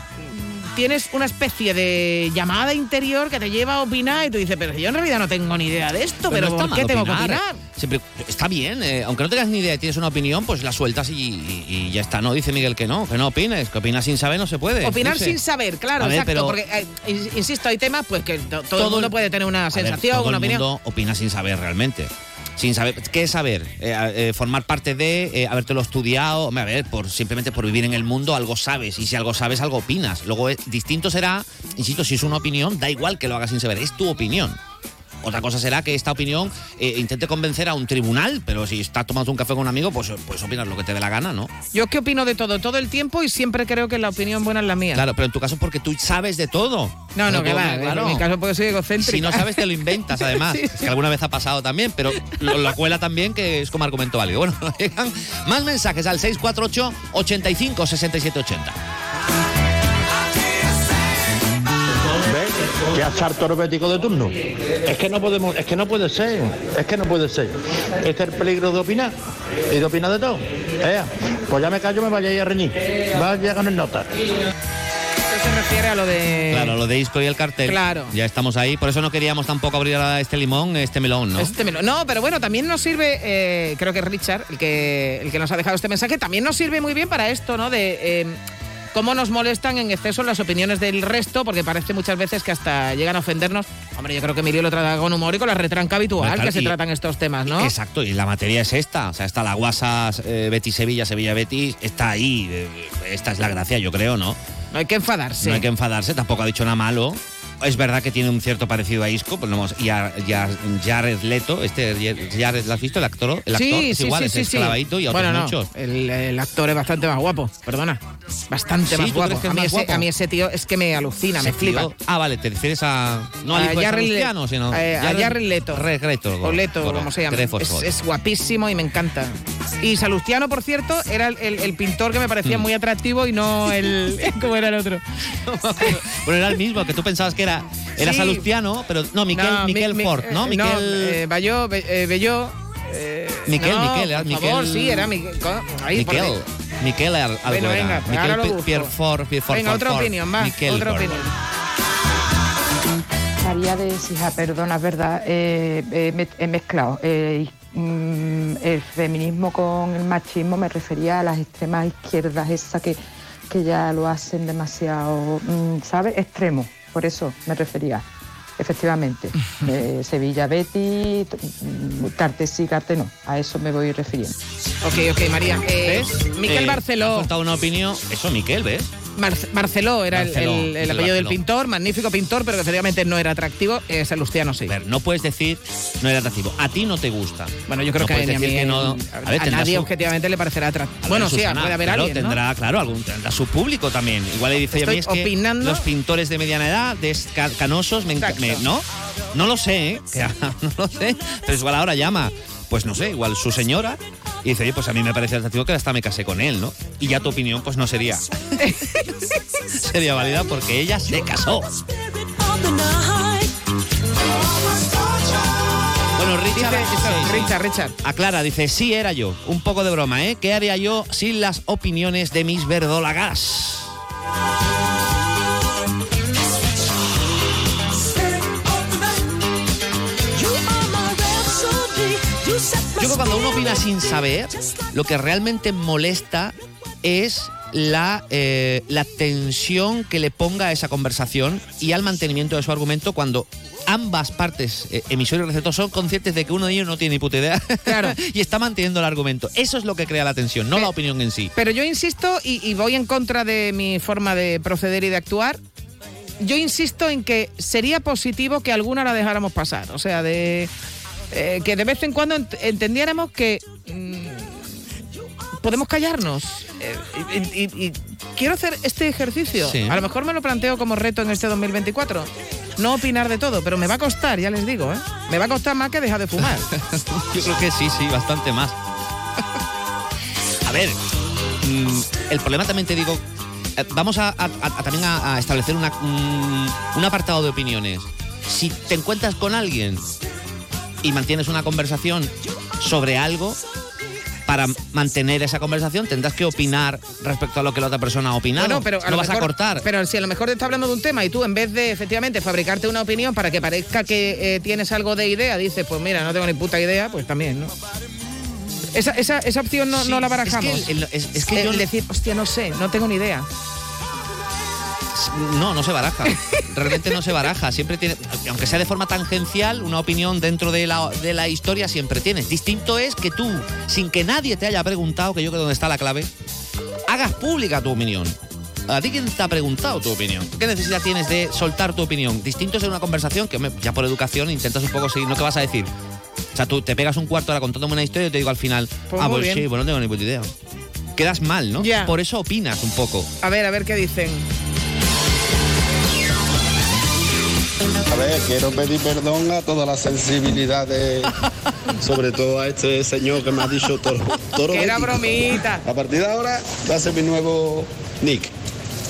tienes una especie de llamada interior que te lleva a opinar y tú dices, pero yo en realidad no tengo ni idea de esto, pero, no está ¿por qué tengo que opinar. Siempre, está bien, eh, aunque no tengas ni idea y tienes una opinión, pues la sueltas y, y- y ya está. No dice Miguel que no, que no opines, que opinas sin saber no se puede. Opinar No sé. sin saber, claro, ver, exacto. pero- Porque, eh, in- insisto, hay temas pues que to- todo, Todo el mundo puede tener una A ver, sensación, todo una el opinión. mundo opina sin saber realmente. Sin saber, ¿qué es saber? Eh, eh, formar parte de, eh, habértelo estudiado, a ver, por, simplemente por vivir en el mundo algo sabes, y si algo sabes, algo opinas. Luego, eh, distinto será, insisto, si es una opinión, da igual que lo hagas sin saber, es tu opinión. Otra cosa será que esta opinión eh, intente convencer a un tribunal, pero si estás tomando un café con un amigo, pues puedes opinar lo que te dé la gana, ¿no? Yo que opino de todo, todo el tiempo y siempre creo que la opinión buena es la mía. Claro, pero en tu caso porque tú sabes de todo. No, no, que va. claro. En mi caso puede ser egocéntrica. Si no sabes, te lo inventas, además. Sí, Es que alguna vez ha pasado también, pero lo, lo cuela también, que es como argumento válido. Bueno, llegan más mensajes al 648 85 67 80. ¿Ves? Que azar orbético de turno. Es que no podemos, es que no puede ser, es que no puede ser. Este es el peligro de opinar y de opinar de todo. Ea, pues ya me callo, me vaya a ir a reñir. Vaya a ganar nota. Se refiere a lo de... Claro, lo de Isco y el cartel. Claro. Ya estamos ahí. Por eso no queríamos tampoco abrir a este limón, este melón, ¿no? Este melo- No, pero bueno, también nos sirve, eh, creo que es Richard, el que, el que nos ha dejado este mensaje, también nos sirve muy bien para esto, ¿no? De, eh, cómo nos molestan en exceso las opiniones del resto, porque parece muchas veces que hasta llegan a ofendernos. Hombre, yo creo que Emilio lo trata con humor y con la retranca habitual Claro, que se tratan estos temas, ¿no? Exacto, y la materia es esta. O sea, está la Guasas eh, Betis Sevilla, Sevilla Betis, está ahí. eh, esta es la gracia, yo creo, ¿no? No hay que enfadarse. No hay que enfadarse, tampoco ha dicho nada malo. Es verdad que tiene un cierto parecido a Isco, pues no y a, y a Jared Leto, este Jared, ¿lo has visto? El actor, el actor sí, es sí, igual, sí, es esclavadito y a otros bueno, no, muchos. El, el actor es bastante más guapo, perdona. Bastante más ¿tú guapo. a, mí más ese, guapo? a mí ese tío es que me alucina, me flipa. tío- Ah, vale, te refieres a. No al A Jared Le- Salustiano, sino. eh, a Jared Leto. Re- Leto. O Leto, como se llama. Es, guapísimo y me encanta. Y Salustiano, por cierto, era el, el- el pintor que me parecía Mm. muy atractivo y no el. ¿Cómo era el otro? Bueno, era el mismo, que tú pensabas que era, era Sí. Salustiano, pero no, Miquel, No, mi- Miquel mi- Ford, ¿no? eh, Miquel. eh, Bayó, Be- eh, Belló. eh, Miquel, no, Miquel, era por favor, Miquel- sí, era Miquel. Ahí, por Miquel. Miquel al- algo Bueno, era. venga, Miquel ahora lo Venga, otra opinión, va. Miquel otra opinión. María de Sija, perdona, es verdad, eh, eh, me- he mezclado. eh, mm, el feminismo con el machismo me refería a las extremas izquierdas, esas que, que ya lo hacen demasiado, mm, ¿sabes? Extremo, por eso me refería. Efectivamente, Eh, Sevilla Betty, Carte sí, Carte no, a eso me voy refiriendo. Ok, ok, María. Eh, ¿Ves? Miquel Eh, Barceló. Ha faltado una opinión. Eso, Miquel, ¿ves? Mar- Barceló era el- apellido del pintor, magnífico pintor, pero que efectivamente no era atractivo. Eh, Salustiano sí. A ver, no puedes decir no era atractivo. A ti no te gusta. Bueno, yo creo No que, puedes a, mí, decir que no. a, ver, nadie su- objetivamente le parecerá atractivo. Bueno, sí, puede haber claro, alguien, ¿no? tendrá, claro, algún, tendrá su público también. Igual le dice a Estoy mí es que los pintores de mediana edad, de canosos, me, ¿no? No lo sé, ¿eh? No lo sé. Pero igual ahora llama, pues no sé, igual su señora y dice, oye, pues a mí me parece atractivo que hasta me casé con él, ¿no? Y ya tu opinión, pues no sería. sería válida porque ella se casó. Bueno, Richard, Dice- sí, sí. Richard, Richard. Aclara, dice, sí era yo. Un poco de broma, ¿eh? ¿Qué haría yo sin las opiniones de mis verdolagas? Yo creo que cuando uno opina sin saber, lo que realmente molesta es la, eh, la tensión que le ponga a esa conversación y al mantenimiento de su argumento cuando ambas partes, eh, emisor y receptor, son conscientes de que uno de ellos no tiene ni puta idea y está manteniendo el argumento. Eso es lo que crea la tensión, no la opinión en sí. Pero yo insisto, y, y voy en contra de mi forma de proceder y de actuar, yo insisto en que sería positivo que alguna la dejáramos pasar. O sea, de eh, que de vez en cuando ent- entendiéramos que mm, podemos callarnos. Eh, y, y- y quiero hacer este ejercicio. Sí. A lo mejor me lo planteo como reto en este 2024. No opinar de todo, pero me va a costar, ya les digo, ¿eh? Me va a costar más que dejar de fumar. Yo creo que sí, sí, bastante más. A ver, mm, el problema también te digo, eh, vamos a, a- a- también a, a establecer una- un apartado de opiniones. Si te encuentras con alguien y mantienes una conversación sobre algo, para mantener esa conversación tendrás que opinar respecto a lo que la otra persona ha opinado. Bueno, pero a no lo vas a mejor- cortar. Pero si a lo mejor te está hablando de un tema y tú, en vez de efectivamente fabricarte una opinión para que parezca que eh, tienes algo de idea, dices, pues mira, no tengo ni puta idea, pues también, ¿no? Esa, esa, esa opción no, Sí, no la es que barajamos. el- el- es- es que El yo- decir, hostia, no sé, no tengo ni idea. No, no se baraja. Realmente no se baraja. Siempre tiene, aunque sea de forma tangencial, una opinión dentro de la, de la historia siempre tienes. Distinto es que tú, sin que nadie te haya preguntado, que yo creo que donde está la clave, hagas pública tu opinión. ¿A ti quién te ha preguntado tu opinión? ¿Qué necesidad tienes de soltar tu opinión? Distinto es en una conversación que ya por educación intentas un poco seguir, ¿no? ¿Qué vas a decir? O sea, tú te pegas un cuarto hora contándome una historia y te digo al final, Pues ah, pues bien. sí, pues no tengo ni puta idea. Quedas mal, ¿no? Por eso opinas un poco. A ver, a ver qué dicen. A ver, quiero pedir perdón a todas las sensibilidades, sobre todo a este señor que me ha dicho toro. toro Que era bromita. A partir de ahora va a ser mi nuevo nick.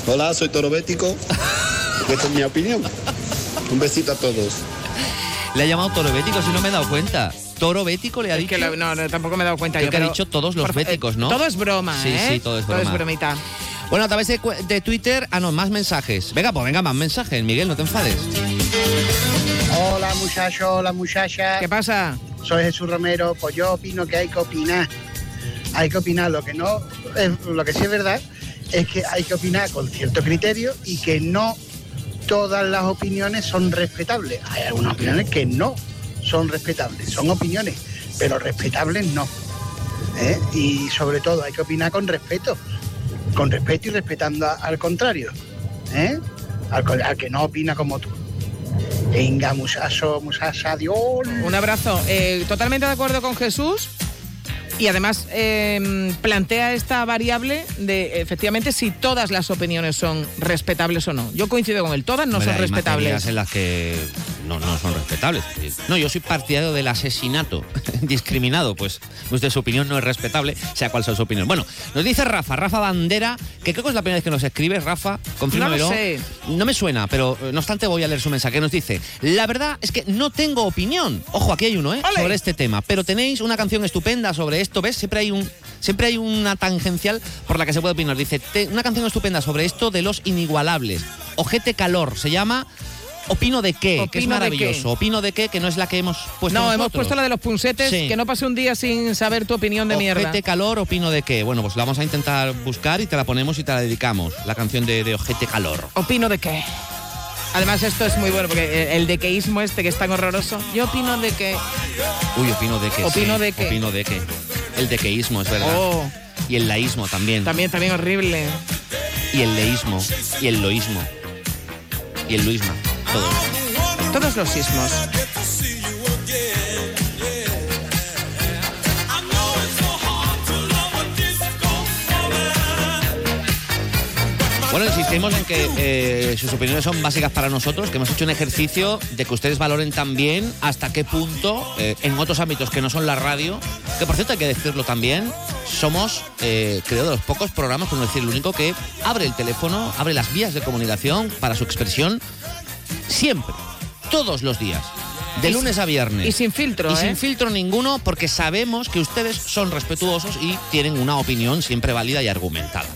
Hola, soy Toro Bético. Esta es mi opinión. Un besito a todos. Le ha llamado toro bético, si no me he dado cuenta. Toro bético le ha Es dicho. que la- no, no, tampoco me he dado cuenta Creo yo. que ha dicho todos los por eh, béticos, ¿no? Todo es broma, Sí, ¿eh? sí, todo es broma. bromita. Bueno, a través de, de Twitter. Ah, no, más mensajes. Venga, pues venga, más mensajes. Miguel, no te enfades. Hola muchachos, hola muchachas. ¿Qué pasa? Soy Jesús Romero, pues yo opino que hay que opinar. Hay que opinar, lo que no, lo que sí es verdad es que hay que opinar con cierto criterio y que no todas las opiniones son respetables. Hay algunas opiniones que no son respetables, son opiniones, pero respetables no. ¿eh? Y sobre todo hay que opinar con respeto, con respeto y respetando al contrario, ¿eh? al, que no opina como tú. Venga, musaso, musasa, adiós. Un abrazo. Eh, totalmente de acuerdo con Jesús. Y además eh, plantea esta variable de efectivamente si todas las opiniones son respetables o no. Yo coincido con él, todas no son hay respetables. en las que no, no son respetables. No, yo soy partidario del asesinato discriminado. Pues usted su opinión no es respetable, sea cual sea su opinión. Bueno, nos dice Rafa, Rafa Bandera, que creo que es la primera vez que nos escribe. Rafa, confírmamelo. No sé. No me suena, pero eh, no obstante voy a leer su mensaje. Nos dice, la verdad es que no tengo opinión. Ojo, aquí hay uno, ¿eh? Sobre este tema. Pero tenéis una canción estupenda sobre esto, ¿ves? Siempre hay un... Siempre hay una tangencial por la que se puede opinar. Dice, "Te- una canción estupenda sobre esto de los inigualables. Ojete calor, se llama Opino de qué, que es Opino de qué. maravilloso. Opino de qué, que no es la que hemos puesto no, hemos puesto la de los punsetes, Sí. que no pase un día sin saber tu opinión de mierda. Ojete calor, opino de qué. Bueno, pues la vamos a intentar buscar y te la ponemos y te la dedicamos. La canción de, de Ojete calor. Opino de qué. Además, esto es muy bueno, porque el, el dequeísmo este que es tan horroroso. Yo opino de que. Uy, opino de qué. Opino sí, de qué. Opino de qué. El dequeísmo, es verdad. Oh. Y el laísmo también. También, también horrible. Y el leísmo. Y el loísmo. Y el luisma. Todo. Todos los sismos. Bueno, insistimos en que eh, sus opiniones son básicas para nosotros, que hemos hecho un ejercicio de que ustedes valoren también hasta qué punto, eh, en otros ámbitos que no son la radio, que por cierto hay que decirlo también, somos, eh, creo, de los pocos programas, por no decir el único, que abre el teléfono, abre las vías de comunicación para su expresión siempre, todos los días. De lunes a viernes. y sin filtro, Y ¿eh? sin filtro ninguno, porque sabemos que ustedes son respetuosos y tienen una opinión siempre válida y argumentada.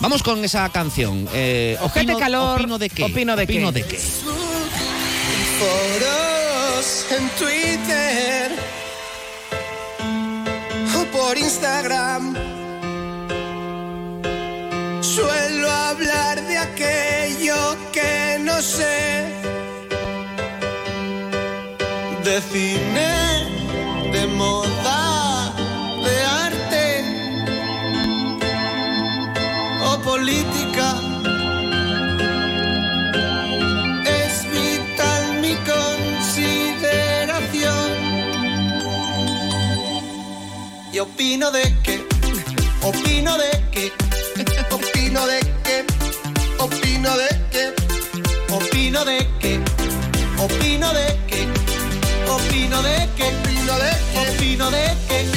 Vamos con esa canción. Eh, Ojete opino- calor, ¿Opino de qué? opino de qué. ¿Opino de qué? Foros en Twitter o por Instagram. Suelo hablar de aquello que no sé. De cine, de moda, política. Es vital mi consideración. Y opino de que, opino de que, opino de que, opino de que, opino de que, opino de que, opino de que, opino de que, opino de que,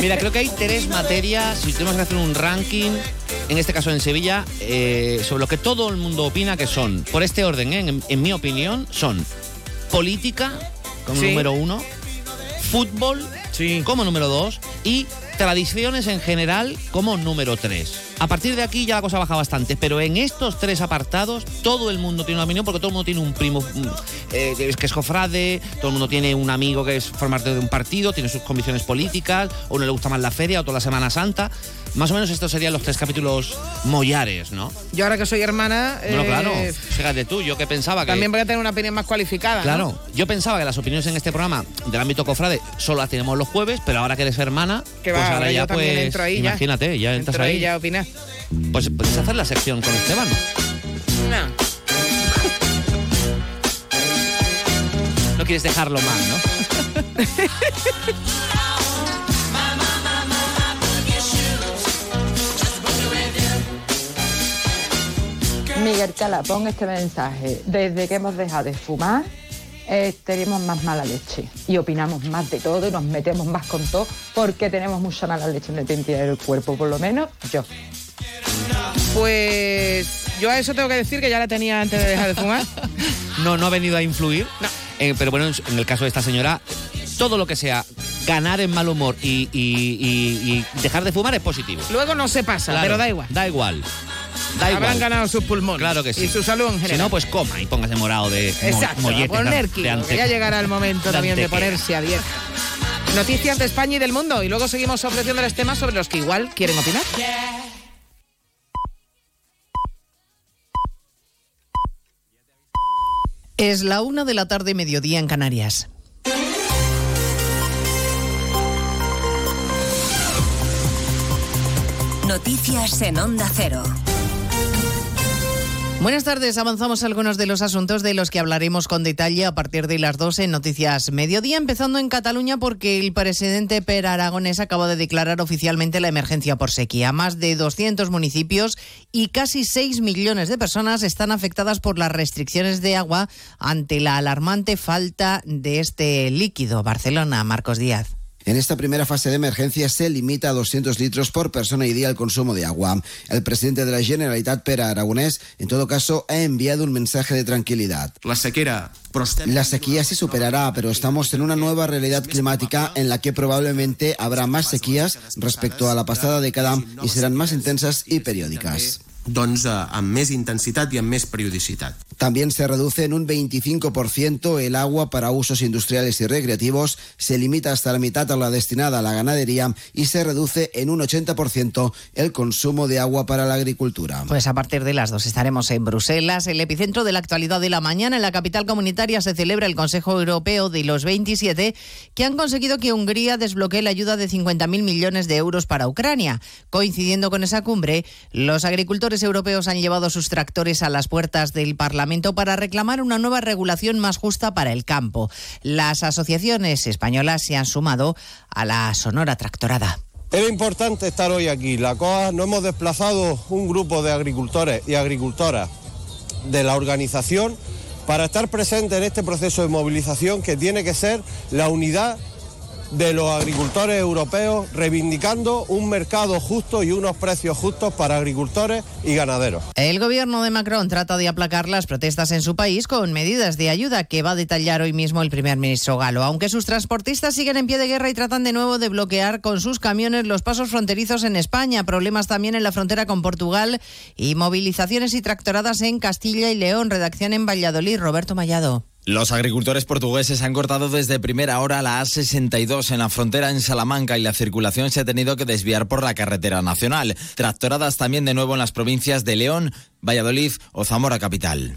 Mira, creo que hay tres materias, si tenemos que hacer un ranking, en este caso en Sevilla, eh, sobre lo que todo el mundo opina que son, por este orden, ¿eh? en, en mi opinión, son política como Sí. número uno, fútbol como número dos y tradiciones en general como número tres. A partir de aquí ya la cosa baja bastante, pero en estos tres apartados todo el mundo tiene una opinión porque todo el mundo tiene un primo mm, eh, que es- cofrade, todo el mundo tiene un amigo que es formar parte de un partido, tiene sus convicciones políticas, a uno le gusta más la feria, otro la Semana Santa. Más o menos estos serían los tres capítulos mollares, ¿no? Yo ahora que soy hermana. Bueno, eh, claro, fíjate tú, yo que pensaba que... También voy a tener una opinión más cualificada. ¿no? Claro, yo pensaba que las opiniones en este programa del ámbito cofrade solo las tenemos los jueves, pero ahora que eres hermana, Que pues va, ahora ahora ya pues ahí imagínate, ya entras ahí ahí. ya a opinar. Pues puedes hacer la sección con Esteban. No. No quieres dejarlo mal, ¿no? Miguel Cala, pon este mensaje. Desde que hemos dejado de fumar, eh, tenemos más mala leche y opinamos más de todo y nos metemos más con todo porque tenemos mucha mala leche en el interior del cuerpo, por lo menos yo. Pues yo a eso tengo que decir que ya la tenía antes de dejar de fumar. No, no ha venido a influir. Eh, pero bueno, en el caso de esta señora, todo lo que sea ganar en mal humor y, y- y- y dejar de fumar es positivo. Luego no se pasa, Claro, pero da igual. Da igual. Da Habrán igual. ganado sus pulmones. Claro que sí. Y su salud en general. Si no, pues coma y póngase morado de mo- Exacto, a molletes poner de kilo, ante- ya llegará el momento de también de ponerse a dieta. Noticias de España y del mundo. Y luego seguimos ofreciéndoles temas sobre los que igual quieren opinar. Es la una de la tarde, mediodía en Canarias. Noticias en Onda Cero. Buenas tardes, avanzamos algunos de los asuntos de los que hablaremos con detalle a partir de las 12 en Noticias Mediodía, empezando en Cataluña porque el presidente Per Aragonés acaba de declarar oficialmente la emergencia por sequía. Más de 200 municipios y casi 6 millones de personas están afectadas por las restricciones de agua ante la alarmante falta de este líquido. Barcelona, Marcos Díaz. En esta primera fase de emergencia se limita a 200 litros por persona y día el consumo de agua. El presidente de la Generalitat, Pere Aragonés, en todo caso, ha enviado un mensaje de tranquilidad. La sequera La sequía se superará, pero estamos en una nueva realidad climática en la que probablemente habrá más sequías respecto a la pasada década y serán más intensas y periódicas. Doncs, eh, amb més intensitat i amb més periodicitat. También se reduce en un 25% el agua para usos industriales y recreativos, se limita hasta la mitad a la destinada a la ganadería y se reduce en un 80% el consumo de agua para la agricultura. Pues a partir de las dos estaremos en Bruselas, el epicentro de la actualidad de la mañana. En la capital comunitaria se celebra el Consejo Europeo de los 27, que han conseguido que Hungría desbloquee la ayuda de 50.000 millones de euros para Ucrania. Coincidiendo con esa cumbre, los agricultores europeos han llevado sus tractores a las puertas del Parlamento para reclamar una nueva regulación más justa para el campo. Las asociaciones españolas se han sumado a la sonora tractorada. Era importante estar hoy aquí. La COA nos hemos desplazado un grupo de agricultores y agricultoras de la organización para estar presentes en este proceso de movilización que tiene que ser la unidad de los agricultores europeos reivindicando un mercado justo y unos precios justos para agricultores y ganaderos. El gobierno de Macron trata de aplacar las protestas en su país con medidas de ayuda que va a detallar hoy mismo el primer ministro galo. Aunque sus transportistas siguen en pie de guerra y tratan de nuevo de bloquear con sus camiones los pasos fronterizos en España, problemas también en la frontera con Portugal y movilizaciones y tractoradas en Castilla y León. Redacción en Valladolid, Roberto Mallado. Los agricultores portugueses han cortado desde primera hora la A62 en la frontera en Salamanca y la circulación se ha tenido que desviar por la carretera nacional. Tractoradas también de nuevo en las provincias de León, Valladolid o Zamora capital.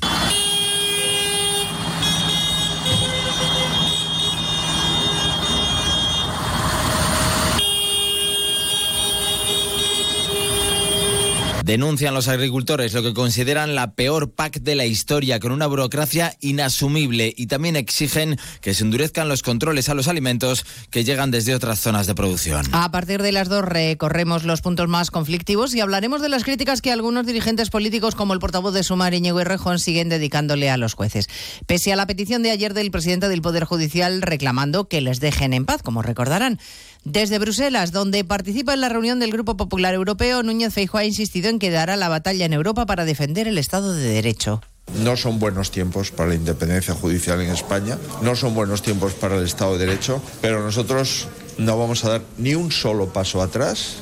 Denuncian los agricultores lo que consideran la peor PAC de la historia, con una burocracia inasumible y también exigen que se endurezcan los controles a los alimentos que llegan desde otras zonas de producción. A partir de las dos recorremos los puntos más conflictivos y hablaremos de las críticas que algunos dirigentes políticos, como el portavoz de Sumar, Íñigo Errejón, siguen dedicándole a los jueces. Pese a la petición de ayer del presidente del Poder Judicial reclamando que les dejen en paz, como recordarán. Desde Bruselas, donde participa en la reunión del Grupo Popular Europeo, Núñez Feijóo ha insistido en que dará la batalla en Europa para defender el Estado de Derecho. No son buenos tiempos para la independencia judicial en España, no son buenos tiempos para el Estado de Derecho, pero nosotros no vamos a dar ni un solo paso atrás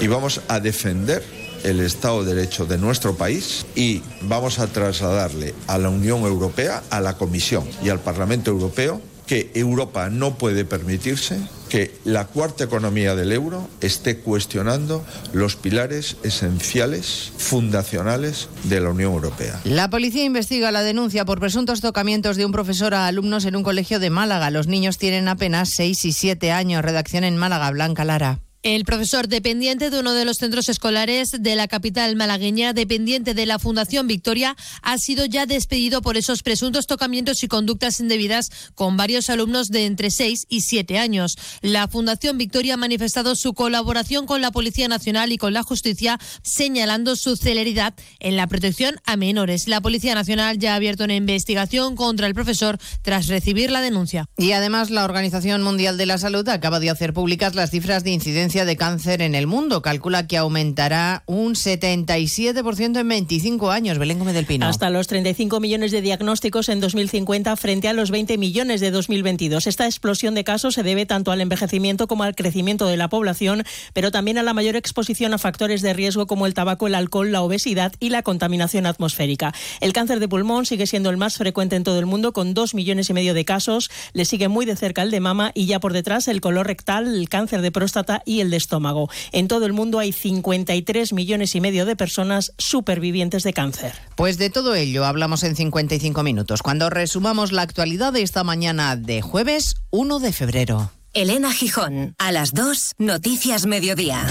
y vamos a defender el Estado de Derecho de nuestro país y vamos a trasladarle a la Unión Europea, a la Comisión y al Parlamento Europeo que Europa no puede permitirse que la cuarta economía del euro esté cuestionando los pilares esenciales, fundacionales de la Unión Europea. La policía investiga la denuncia por presuntos tocamientos de un profesor a alumnos en un colegio de Málaga. Los niños tienen apenas 6 y 7 años. Redacción en Málaga, Blanca Lara. El profesor dependiente de uno de los centros escolares de la capital malagueña, dependiente de la Fundación Victoria, ha sido ya despedido por esos presuntos tocamientos y conductas indebidas con varios alumnos de entre 6 y 7 años. La Fundación Victoria ha manifestado su colaboración con la Policía Nacional y con la Justicia, señalando su celeridad en la protección a menores. La Policía Nacional ya ha abierto una investigación contra el profesor tras recibir la denuncia. Y además la Organización Mundial de la Salud acaba de hacer públicas las cifras de incidencia incidencia de cáncer en el mundo. Calcula que aumentará un 77% en 25 años. Belén Gómez del Pino. Hasta los 35 millones de diagnósticos en 2050 frente a los 20 millones de 2022. Esta explosión de casos se debe tanto al envejecimiento como al crecimiento de la población, pero también a la mayor exposición a factores de riesgo como el tabaco, el alcohol, la obesidad y la contaminación atmosférica. El cáncer de pulmón sigue siendo el más frecuente en todo el mundo, con 2 millones y medio de casos. Le sigue muy de cerca el de mama y ya por detrás el color rectal, el cáncer de próstata y el de estómago. En todo el mundo hay 53 millones y medio de personas supervivientes de cáncer. Pues de todo ello hablamos en 55 minutos, cuando resumamos la actualidad de esta mañana de jueves 1 de febrero. Elena Gijón, a las 2, Noticias Mediodía.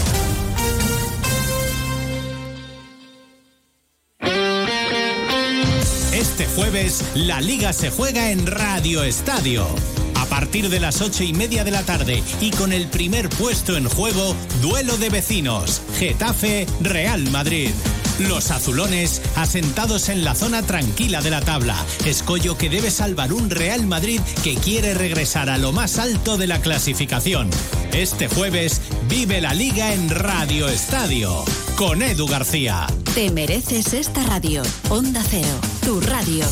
Este jueves, la liga se juega en Radio Estadio. Partir de las ocho y media de la tarde y con el primer puesto en juego, duelo de vecinos, Getafe, Real Madrid. Los azulones asentados en la zona tranquila de la tabla. Escollo que debe salvar un Real Madrid que quiere regresar a lo más alto de la clasificación. Este jueves vive la liga en Radio Estadio con Edu García. Te mereces esta radio. Onda Cero, tu radio.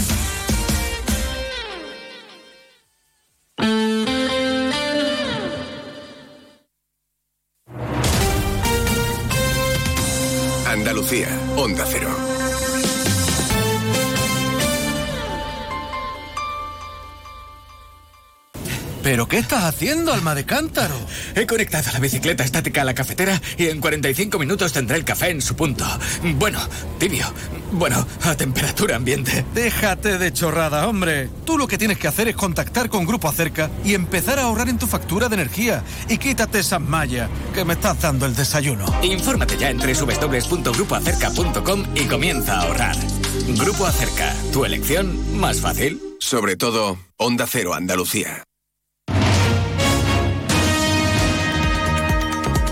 ¿Pero qué estás haciendo, alma de cántaro? He conectado la bicicleta estática a la cafetera y en 45 minutos tendré el café en su punto. Bueno, tibio. Bueno, a temperatura ambiente. Déjate de chorrada, hombre. Tú lo que tienes que hacer es contactar con Grupo Acerca y empezar a ahorrar en tu factura de energía. Y quítate esas mallas que me estás dando el desayuno. Infórmate ya en www.grupoacerca.com y comienza a ahorrar. Grupo Acerca, tu elección más fácil. Sobre todo, Onda Cero Andalucía.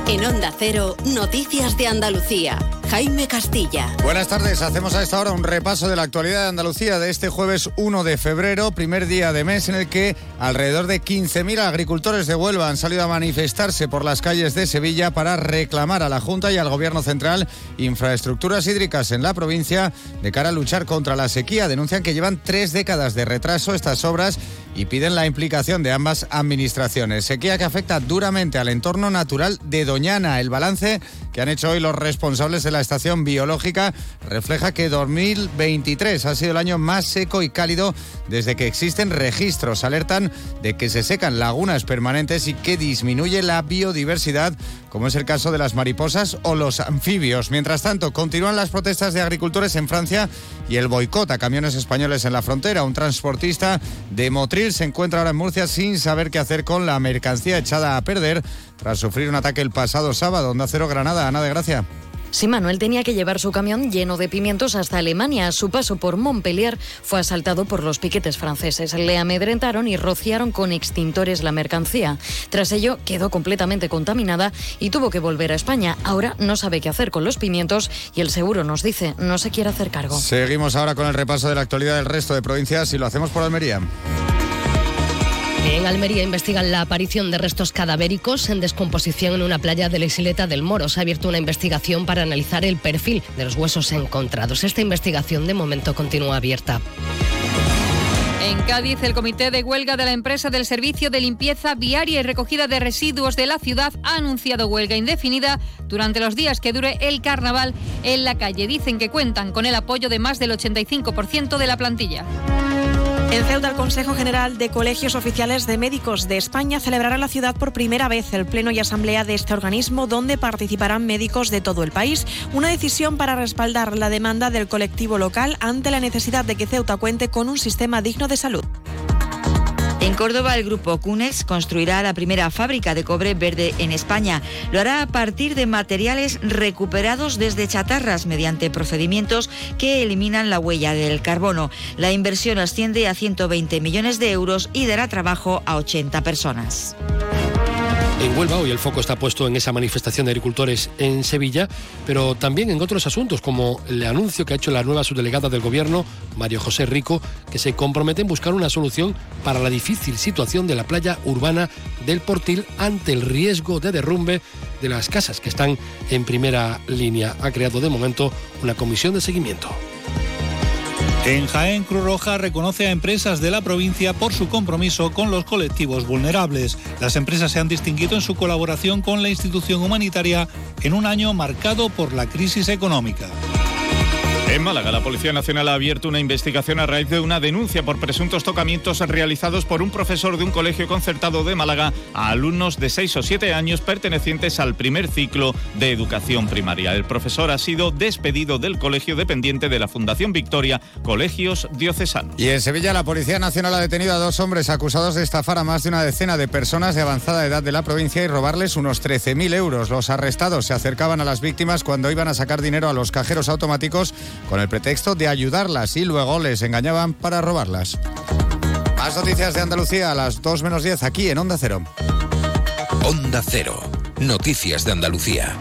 En Onda Cero, Noticias de Andalucía. Jaime Castilla. Buenas tardes, hacemos a esta hora un repaso de la actualidad de Andalucía de este jueves 1 de febrero, primer día de mes en el que alrededor de 15.000 agricultores de Huelva han salido a manifestarse por las calles de Sevilla para reclamar a la Junta y al Gobierno Central infraestructuras hídricas en la provincia de cara a luchar contra la sequía. Denuncian que llevan tres décadas de retraso estas obras y piden la implicación de ambas administraciones. Sequía que afecta duramente al entorno natural de Doñana. El balance que han hecho hoy los responsables de la estación biológica refleja que 2023 ha sido el año más seco y cálido desde que existen registros. Alertan de que se secan lagunas permanentes y que disminuye la biodiversidad, como es el caso de las mariposas o los anfibios. Mientras tanto, continúan las protestas de agricultores en Francia y el boicot a camiones españoles en la frontera. Un transportista de Motril se encuentra ahora en Murcia sin saber qué hacer con la mercancía echada a perder tras sufrir un ataque el pasado sábado. Onda Cero Granada, Ana de Gracia. Sí, Manuel tenía que llevar su camión lleno de pimientos hasta Alemania. Su paso por Montpellier fue asaltado por los piquetes franceses. Le amedrentaron y rociaron con extintores la mercancía. Tras ello quedó completamente contaminada y tuvo que volver a España. Ahora no sabe qué hacer con los pimientos y el seguro nos dice no se quiere hacer cargo. Seguimos ahora con el repaso de la actualidad del resto de provincias y lo hacemos por Almería. En Almería investigan la aparición de restos cadavéricos en descomposición en una playa de la isleta del Moro. Se ha abierto una investigación para analizar el perfil de los huesos encontrados. Esta investigación de momento continúa abierta. En Cádiz, el comité de huelga de la empresa del servicio de limpieza viaria y recogida de residuos de la ciudad ha anunciado huelga indefinida durante los días que dure el carnaval en la calle. Dicen que cuentan con el apoyo de más del 85% de la plantilla. En Ceuta, el Consejo General de Colegios Oficiales de Médicos de España celebrará en la ciudad por primera vez el pleno y asamblea de este organismo, donde participarán médicos de todo el país. Una decisión para respaldar la demanda del colectivo local ante la necesidad de que Ceuta cuente con un sistema digno de salud. En Córdoba, el grupo Cunex construirá la primera fábrica de cobre verde en España. Lo hará a partir de materiales recuperados desde chatarras mediante procedimientos que eliminan la huella del carbono. La inversión asciende a 120 millones de euros y dará trabajo a 80 personas. En Huelva. Hoy el foco está puesto en esa manifestación de agricultores en Sevilla, pero también en otros asuntos, como el anuncio que ha hecho la nueva subdelegada del Gobierno, Mario José Rico, que se compromete en buscar una solución para la difícil situación de la playa urbana del Portil ante el riesgo de derrumbe de las casas que están en primera línea. Ha creado de momento una comisión de seguimiento. En Jaén, Cruz Roja reconoce a empresas de la provincia por su compromiso con los colectivos vulnerables. Las empresas se han distinguido en su colaboración con la institución humanitaria en un año marcado por la crisis económica. En Málaga, la Policía Nacional ha abierto una investigación a raíz de una denuncia por presuntos tocamientos realizados por un profesor de un colegio concertado de Málaga a alumnos de 6 o 7 años pertenecientes al primer ciclo de educación primaria. El profesor ha sido despedido del colegio dependiente de la Fundación Victoria, Colegios Diocesanos. Y en Sevilla, la Policía Nacional ha detenido a dos hombres acusados de estafar a más de una decena de personas de avanzada edad de la provincia y robarles unos 13.000 euros. Los arrestados se acercaban a las víctimas cuando iban a sacar dinero a los cajeros automáticos con el pretexto de ayudarlas y luego les engañaban para robarlas. Más noticias de Andalucía a las 2 menos 10 aquí en Onda Cero. Onda Cero. Noticias de Andalucía.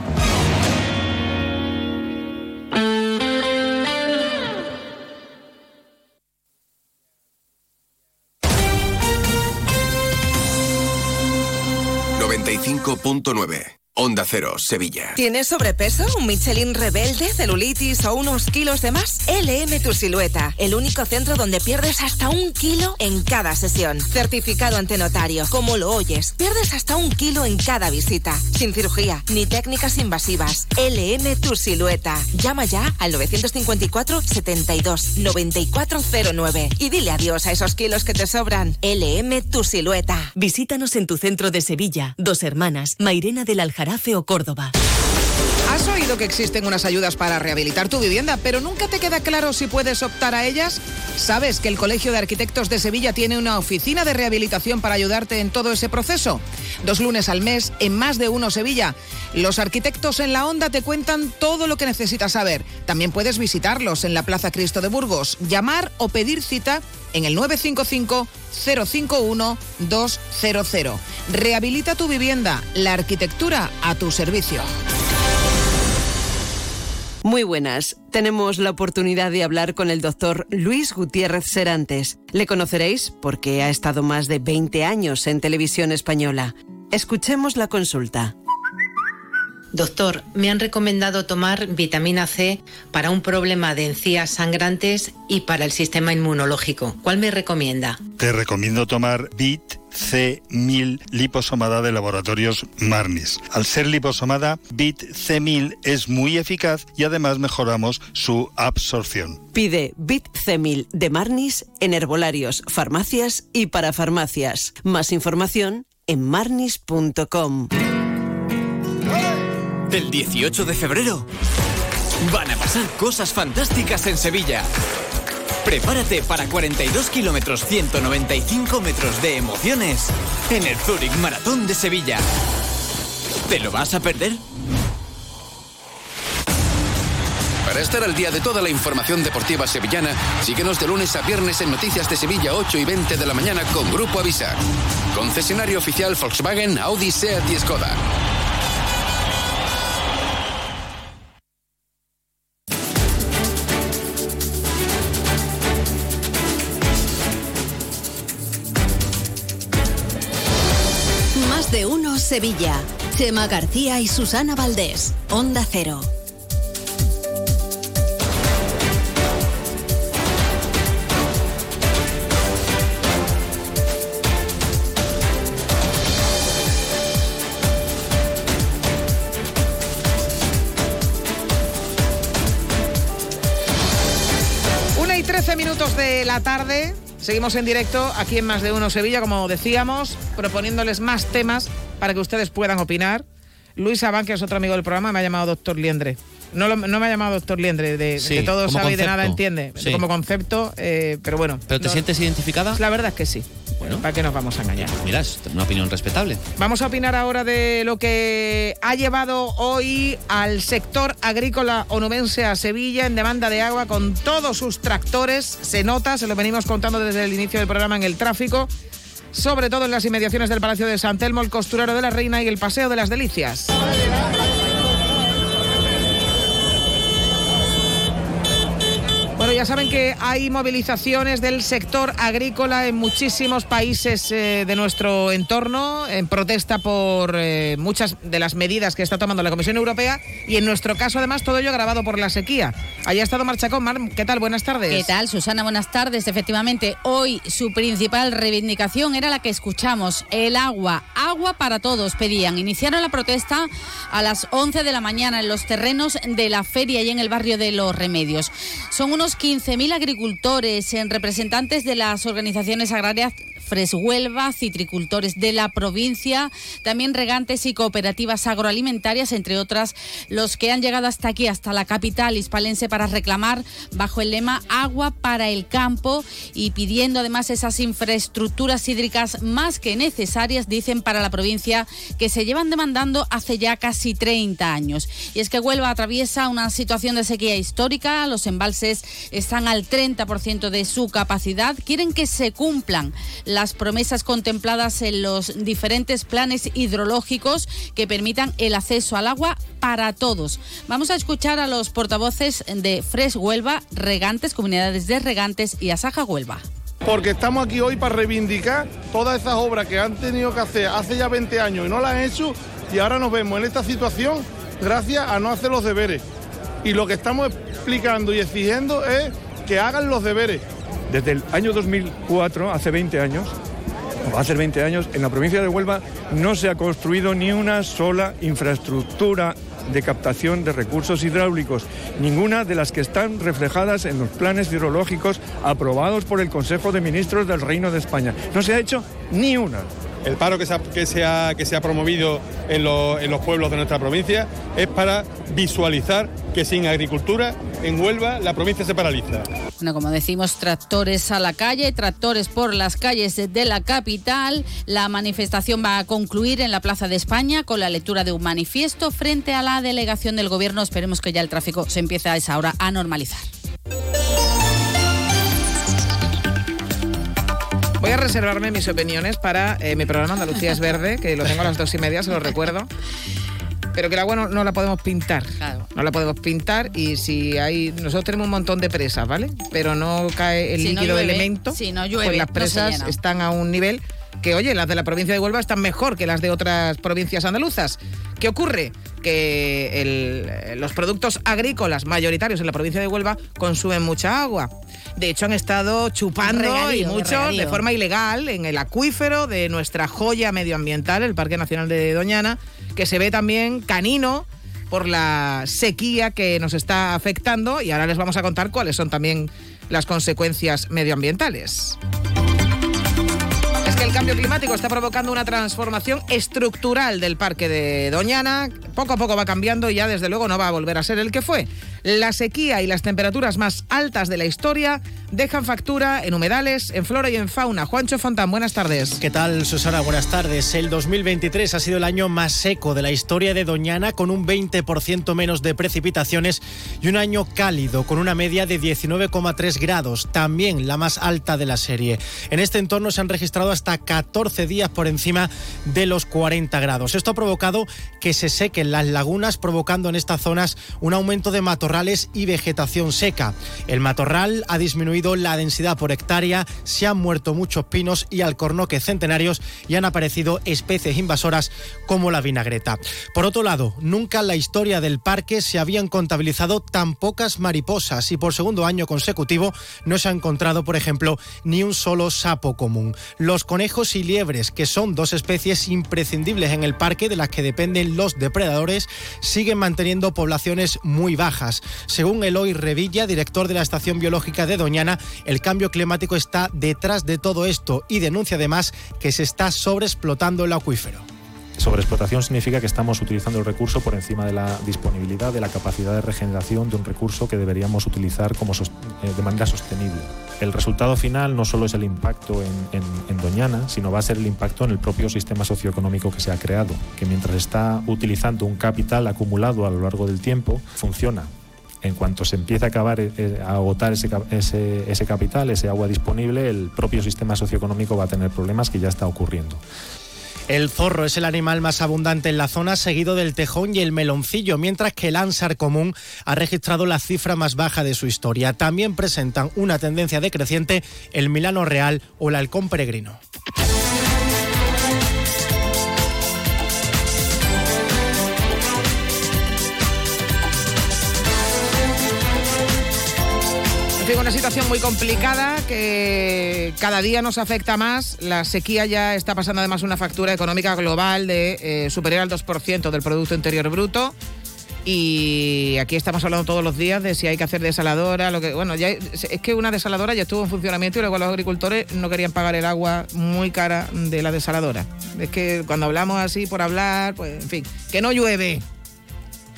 ...95.9... Onda Cero, Sevilla. ¿Tienes sobrepeso, un Michelin rebelde, celulitis o unos kilos de más? LM Tu Silueta, el único centro donde pierdes hasta un kilo en cada sesión. Certificado ante notario, como lo oyes, pierdes hasta un kilo en cada visita. Sin cirugía, ni técnicas invasivas. LM Tu Silueta. Llama ya al 954 72 9409 y dile adiós a esos kilos que te sobran. LM Tu Silueta. Visítanos en tu centro de Sevilla, Dos Hermanas, Mairena del Aljarafe o Córdoba. ¿Has oído que existen unas ayudas para rehabilitar tu vivienda, pero nunca te queda claro si puedes optar a ellas? ¿Sabes que el Colegio de Arquitectos de Sevilla tiene una oficina de rehabilitación para ayudarte en todo ese proceso? Dos lunes al mes en más de uno Sevilla. Los arquitectos en la onda te cuentan todo lo que necesitas saber. También puedes visitarlos en la Plaza Cristo de Burgos, llamar o pedir cita en el 955 051 200. Rehabilita tu vivienda, la arquitectura a tu servicio. Muy buenas. Tenemos la oportunidad de hablar con el doctor Luis Gutiérrez Serantes. Le conoceréis porque ha estado más de 20 años en televisión española. Escuchemos la consulta. Doctor, me han recomendado tomar vitamina C para un problema de encías sangrantes y para el sistema inmunológico. ¿Cuál me recomienda? Te recomiendo tomar Bit C1000 liposomada de laboratorios Marnis. Al ser liposomada, Bit C1000 es muy eficaz y además mejoramos su absorción. Pide Bit C1000 de Marnis en herbolarios, farmacias y para farmacias. Más información en marnis.com. El 18 de febrero van a pasar cosas fantásticas en Sevilla. Prepárate para 42 kilómetros 195 metros de emociones en el Zurich Maratón de Sevilla. ¿Te lo vas a perder? Para estar al día de toda la información deportiva sevillana, síguenos de lunes a viernes en Noticias de Sevilla 8 y 20 de la mañana con Grupo Avisa. Concesionario oficial Volkswagen, Audi, Seat y Skoda. Sevilla. Chema García y Susana Valdés. Onda Cero. Una y 13 minutos de la tarde. Seguimos en directo aquí en Más de Uno Sevilla, como decíamos, proponiéndoles más temas para que ustedes puedan opinar. Luis Abán, que es otro amigo del programa, me ha llamado doctor Liendre. No, lo- no me ha llamado doctor Liendre, de, Sí, que todo sabe y de nada entiende. Sí. Como concepto, eh, pero bueno. ¿Pero te no- sientes identificada? La verdad es que sí. Bueno, ¿para qué nos vamos a engañar? Mira, es una opinión respetable. Vamos a opinar ahora de lo que ha llevado hoy al sector agrícola onubense a Sevilla en demanda de agua con todos sus tractores. Se nota, se lo venimos contando desde el inicio del programa en el tráfico. Sobre todo en las inmediaciones del Palacio de San Telmo, el Costurero de la Reina y el Paseo de las Delicias. Ya saben que hay movilizaciones del sector agrícola en muchísimos países eh, de nuestro entorno en protesta por eh, muchas de las medidas que está tomando la Comisión Europea y en nuestro caso además todo ello agravado por la sequía. Allá ha estado Marchacón. Mar, ¿qué tal? Buenas tardes. ¿Qué tal, Susana? Buenas tardes. Efectivamente, hoy su principal reivindicación era la que escuchamos, el agua. Agua para todos pedían. Iniciaron la protesta a las 11 de la mañana en los terrenos de la feria y en el barrio de Los Remedios. Son unos 15.000 agricultores, en representantes de las organizaciones agrarias Freshuelva, citricultores de la provincia, también regantes y cooperativas agroalimentarias, entre otras, los que han llegado hasta aquí, hasta la capital hispalense, para reclamar bajo el lema Agua para el campo y pidiendo además esas infraestructuras hídricas más que necesarias, dicen, para la provincia, que se llevan demandando hace ya casi 30 años. Y es que Huelva atraviesa una situación de sequía histórica, los embalses están al 30% de su capacidad, quieren que se cumplan las promesas contempladas en los diferentes planes hidrológicos que permitan el acceso al agua para todos. Vamos a escuchar a los portavoces de Fresh Huelva, Regantes, Comunidades de Regantes y Asaja Huelva porque estamos aquí hoy para reivindicar todas esas obras que han tenido que hacer hace ya 20 años y no las han hecho y ahora nos vemos en esta situación gracias a no hacer los deberes. Y lo que estamos explicando y exigiendo es que hagan los deberes. Desde el año 2004, hace 20 años, hace 20 años, en la provincia de Huelva no se ha construido ni una sola infraestructura de captación de recursos hidráulicos, ninguna de las que están reflejadas en los planes hidrológicos aprobados por el Consejo de Ministros del Reino de España. No se ha hecho ni una. El paro que se ha, que se ha, que se ha promovido en, en los pueblos de nuestra provincia es para visualizar que sin agricultura en Huelva la provincia se paraliza. Bueno, como decimos, tractores a la calle, tractores por las calles de la capital. La manifestación va a concluir en la Plaza de España con la lectura de un manifiesto frente a la delegación del Gobierno. Esperemos que ya el tráfico se empiece a esa hora a normalizar. Voy a reservarme mis opiniones para eh, mi programa Andalucía es Verde, que lo tengo a las dos y media, se lo recuerdo. Pero que el agua no, la podemos pintar. No la podemos pintar y si hay. Nosotros tenemos un montón de presas, ¿vale? Pero no cae el líquido de elemento. Si no llueve, pues las presas están a un nivel que, oye, las de la provincia de Huelva están mejor que las de otras provincias andaluzas. ¿Qué ocurre? Que los productos agrícolas mayoritarios en la provincia de Huelva consumen mucha agua. De hecho, han estado chupando y muchos de forma ilegal en el acuífero de nuestra joya medioambiental, el Parque Nacional de Doñana, que se ve también canino por la sequía que nos está afectando. Y ahora les vamos a contar cuáles son también las consecuencias medioambientales el cambio climático está provocando una transformación estructural del parque de Doñana. Poco a poco va cambiando y ya desde luego no va a volver a ser el que fue. La sequía y las temperaturas más altas de la historia dejan factura en humedales, en flora y en fauna. Juancho Fontán, buenas tardes. ¿Qué tal, Susana? Buenas tardes. El 2023 ha sido el año más seco de la historia de Doñana, con un 20% menos de precipitaciones y un año cálido, con una media de 19,3 grados, también la más alta de la serie. En este entorno se han registrado hasta 14 días por encima de los 40 grados. Esto ha provocado que se sequen las lagunas, provocando en estas zonas un aumento de matorrales y vegetación seca. El matorral ha disminuido la densidad por hectárea, se han muerto muchos pinos y alcornoques centenarios y han aparecido especies invasoras como la vinagreta. Por otro lado, nunca en la historia del parque se habían contabilizado tan pocas mariposas y por segundo año consecutivo no se ha encontrado, por ejemplo, ni un solo sapo común. Los conejos y liebres, que son dos especies imprescindibles en el parque de las que dependen los depredadores, siguen manteniendo poblaciones muy bajas. Según Eloy Revilla, director de la Estación Biológica de Doñana, el cambio climático está detrás de todo esto y denuncia además que se está sobreexplotando el acuífero. Sobreexplotación significa que estamos utilizando el recurso por encima de la disponibilidad, de la capacidad de regeneración de un recurso que deberíamos utilizar como eh, de manera sostenible. El resultado final no solo es el impacto en, en, Doñana, sino va a ser el impacto en el propio sistema socioeconómico que se ha creado, que mientras está utilizando un capital acumulado a lo largo del tiempo, funciona En cuanto se empiece a acabar eh, a agotar ese, ese, ese capital, ese agua disponible, el propio sistema socioeconómico va a tener problemas que ya está ocurriendo. El zorro es el animal más abundante en la zona, seguido del tejón y el meloncillo, mientras que el ánsar común ha registrado la cifra más baja de su historia. También presentan una tendencia decreciente el milano real o el halcón peregrino. Una situación muy complicada que cada día nos afecta más. La sequía ya está pasando además una factura económica global de eh, superior al 2% del Producto Interior Bruto. Y aquí estamos hablando todos los días de si hay que hacer desaladora, lo que bueno, ya es que una desaladora ya estuvo en funcionamiento y luego los agricultores no querían pagar el agua muy cara de la desaladora. Es que cuando hablamos así por hablar, pues en fin, que no llueve,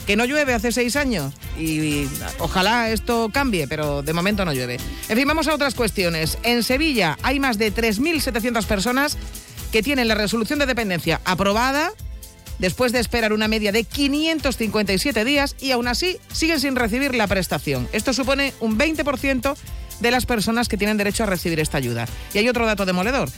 que no llueve hace seis años y, ojalá esto cambie, pero de momento no llueve. En fin, vamos a otras cuestiones. En Sevilla hay más de 3.700 personas que tienen la resolución de dependencia aprobada después de esperar una media de 557 días y aún así siguen sin recibir la prestación. Esto supone un 20% de las personas que tienen derecho a recibir esta ayuda. Y hay otro dato demoledor.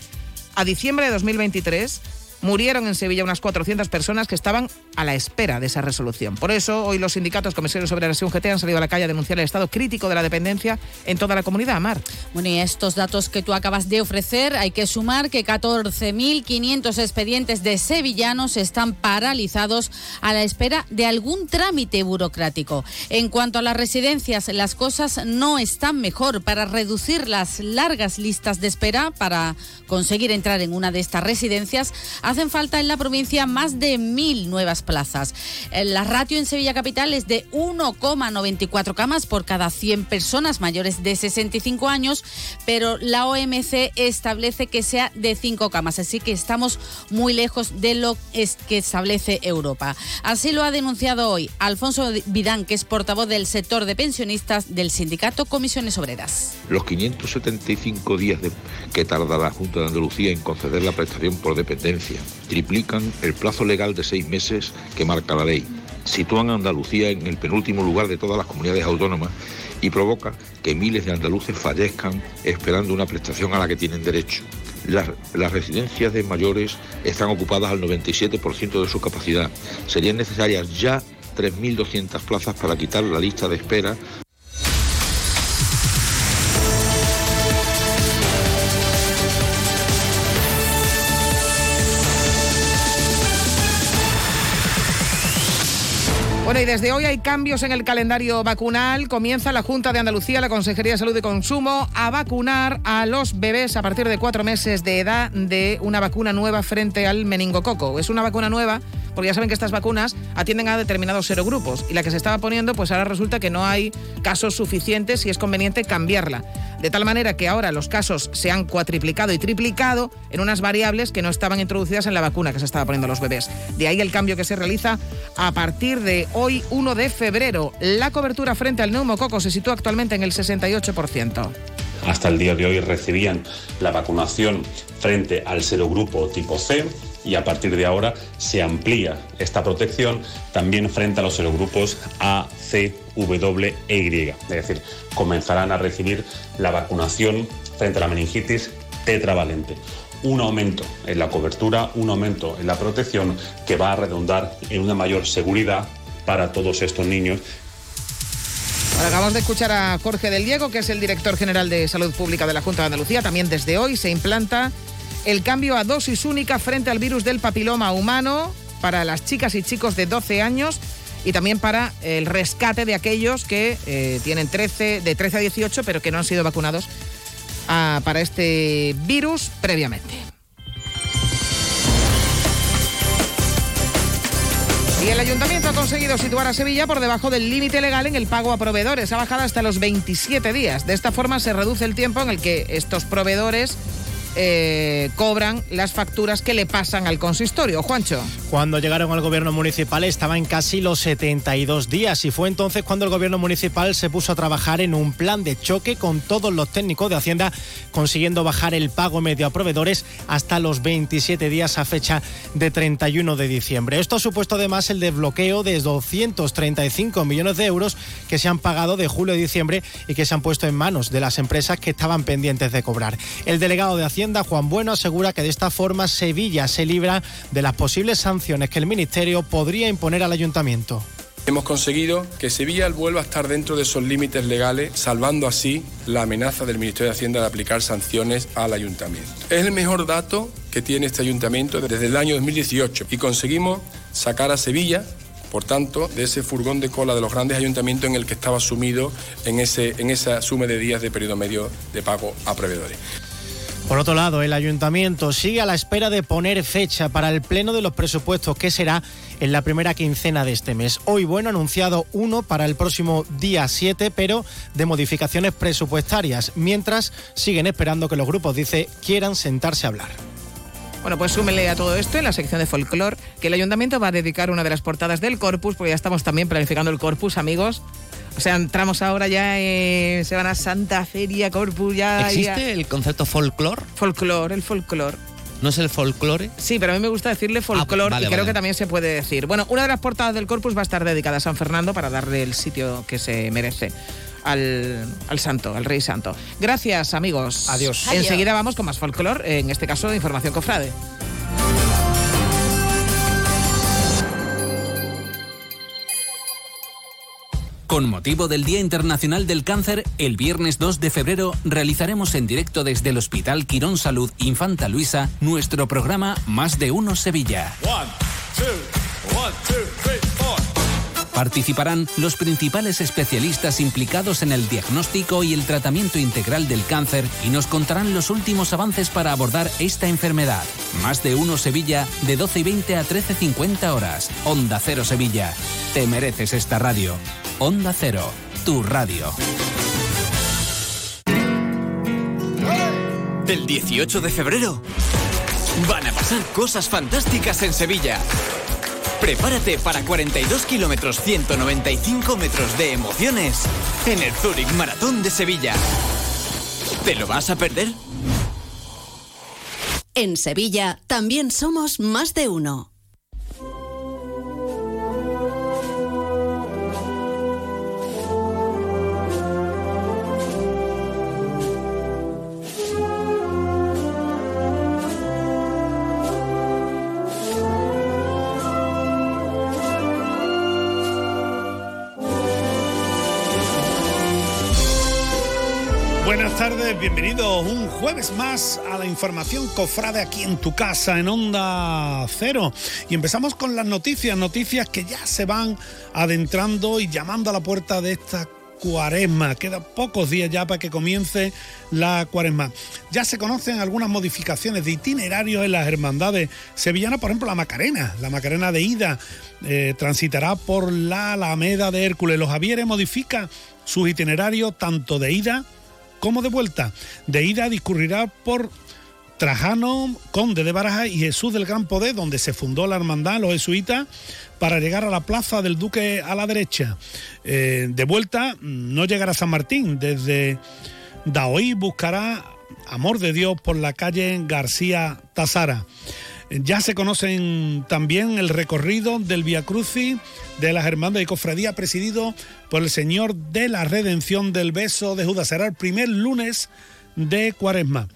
A diciembre de 2023, murieron en Sevilla unas 400 personas que estaban a la espera de esa resolución. Por eso, hoy los sindicatos comisarios sobre la UGT han salido a la calle a denunciar el estado crítico de la dependencia en toda la comunidad. Mar. Bueno, y estos datos que tú acabas de ofrecer, hay que sumar que 14.500 expedientes de sevillanos están paralizados a la espera de algún trámite burocrático. En cuanto a las residencias, las cosas no están mejor. Para reducir las largas listas de espera para conseguir entrar en una de estas residencias, hacen falta en la provincia más de mil nuevas plazas. Eh, la ratio en Sevilla Capital es de 1,94 camas por cada 100 personas mayores de 65 años, pero la OMC establece que sea de 5 camas, así que estamos muy lejos de lo que establece Europa. Así lo ha denunciado hoy Alfonso Vidán, que es portavoz del sector de pensionistas del sindicato Comisiones Obreras. Los 575 días que tarda la Junta de Andalucía en conceder la prestación por dependencia triplican el plazo legal de seis meses que marca la ley. Sitúan a Andalucía en el penúltimo lugar de todas las comunidades autónomas y provoca que miles de andaluces fallezcan esperando una prestación a la que tienen derecho. Las, las, residencias de mayores están ocupadas al 97% de su capacidad. Serían necesarias ya 3.200 plazas para quitar la lista de espera Bueno, y desde hoy hay cambios en el calendario vacunal. Comienza la Junta de Andalucía, la Consejería de Salud y Consumo, a vacunar a los bebés a partir de cuatro meses de edad de una vacuna nueva frente al meningococo. Es una vacuna nueva porque ya saben que estas vacunas atienden a determinados serogrupos y la que se estaba poniendo, pues ahora resulta que no hay casos suficientes y es conveniente cambiarla. De tal manera que ahora los casos se han cuatriplicado y triplicado en unas variables que no estaban introducidas en la vacuna que se estaba poniendo a los bebés. De ahí el cambio que se realiza a partir de hoy 1 de febrero. La cobertura frente al neumococo se sitúa actualmente en el 68%. Hasta el día de hoy recibían la vacunación frente al serogrupo tipo C y a partir de ahora se amplía esta protección también frente a los serogrupos A, C, W e Y. Es decir, comenzarán a recibir la vacunación frente a la meningitis tetravalente. Un aumento en la cobertura, un aumento en la protección que va a redundar en una mayor seguridad para todos estos niños acabamos de escuchar a Jorge del Diego, que es el director general de Salud Pública de la Junta de Andalucía. También desde hoy se implanta el cambio a dosis única frente al virus del papiloma humano para las chicas y chicos de 12 años y también para el rescate de aquellos que eh, tienen 13, de 13 a 18 pero que no han sido vacunados ah, para este virus previamente. Y el ayuntamiento ha conseguido situar a Sevilla por debajo del límite legal en el pago a proveedores. Ha bajado hasta los 27 días. De esta forma se reduce el tiempo en el que estos proveedores eh, cobran las facturas que le pasan al consistorio. Juancho. Cuando llegaron al gobierno municipal estaba en casi los 72 días y fue entonces cuando el gobierno municipal se puso a trabajar en un plan de choque con todos los técnicos de Hacienda, consiguiendo bajar el pago medio a proveedores hasta los 27 días a fecha de 31 de diciembre. Esto ha supuesto además el desbloqueo de 235 millones de euros que se han pagado de julio a diciembre y que se han puesto en manos de las empresas que estaban pendientes de cobrar. El delegado de Hacienda, Juan Bueno, asegura que de esta forma Sevilla se libra de las posibles sanciones que el Ministerio podría imponer al ayuntamiento. Hemos conseguido que Sevilla vuelva a estar dentro de esos límites legales, salvando así la amenaza del Ministerio de Hacienda de aplicar sanciones al ayuntamiento. Es el mejor dato que tiene este ayuntamiento desde el año 2018 y conseguimos sacar a Sevilla por tanto, de ese furgón de cola de los grandes ayuntamientos en el que estaba sumido en, ese, en esa suma de días de periodo medio de pago a proveedores. Por otro lado, el ayuntamiento sigue a la espera de poner fecha para el pleno de los presupuestos, que será en la primera quincena de este mes. Hoy, bueno, anunciado uno para el próximo día 7, pero de modificaciones presupuestarias, mientras siguen esperando que los grupos, dice, quieran sentarse a hablar. Bueno, pues súmele a todo esto en la sección de folclore que el ayuntamiento va a dedicar una de las portadas del corpus, porque ya estamos también planificando el corpus, amigos. O sea, entramos ahora ya en Semana Santa, Feria, Corpus, ya... ¿Existe el concepto folclore? Folclore, el folclore. ¿No es el folclore? Sí, pero a mí me gusta decirle Ah, folclore y creo que también se puede decir. Bueno, una de las portadas del Corpus va a estar dedicada a San Fernando para darle el sitio que se merece. Al, al santo, al rey santo. Gracias, amigos. Adiós. Enseguida vamos con más folclore, en este caso de Información Cofrade. Con motivo del Día Internacional del Cáncer, el viernes 2 de febrero realizaremos en directo desde el Hospital Quirón Salud Infanta Luisa nuestro programa Más de Uno Sevilla. Participarán los principales especialistas implicados en el diagnóstico y el tratamiento integral del cáncer y nos contarán los últimos avances para abordar esta enfermedad. Más de uno Sevilla, de 12 y 20 a 13.50 horas. Onda Cero Sevilla. Te mereces esta radio. Onda Cero, tu radio. El 18 de febrero van a pasar cosas fantásticas en Sevilla. Prepárate para 42 kilómetros 195 metros de emociones en el Zurich Maratón de Sevilla. ¿Te lo vas a perder? En Sevilla también somos más de uno. Bienvenidos un jueves más a la información cofrade aquí en tu casa, en Onda Cero. Y empezamos con las noticias, noticias que ya se van adentrando y llamando a la puerta de esta cuaresma. Quedan pocos días ya para que comience la cuaresma. Ya se conocen algunas modificaciones de itinerarios en las hermandades sevillanas, por ejemplo la Macarena, la Macarena de ida. eh, transitará por la Alameda de Hércules. Los Javieres modifica sus itinerarios tanto de ida como de vuelta. De ida discurrirá por Trajano, Conde de Baraja y Jesús del Gran Poder, donde se fundó la hermandad, los jesuitas, para llegar a la plaza del Duque a la derecha. Eh, de vuelta, no llegará a San Martín, desde Daoí buscará Amor de Dios por la calle García Tazara. Ya se conocen también el recorrido del Via Crucis de las Hermandades y Cofradía presidido por el Señor de la Redención del Beso de Judas. Será el primer lunes de Cuaresma.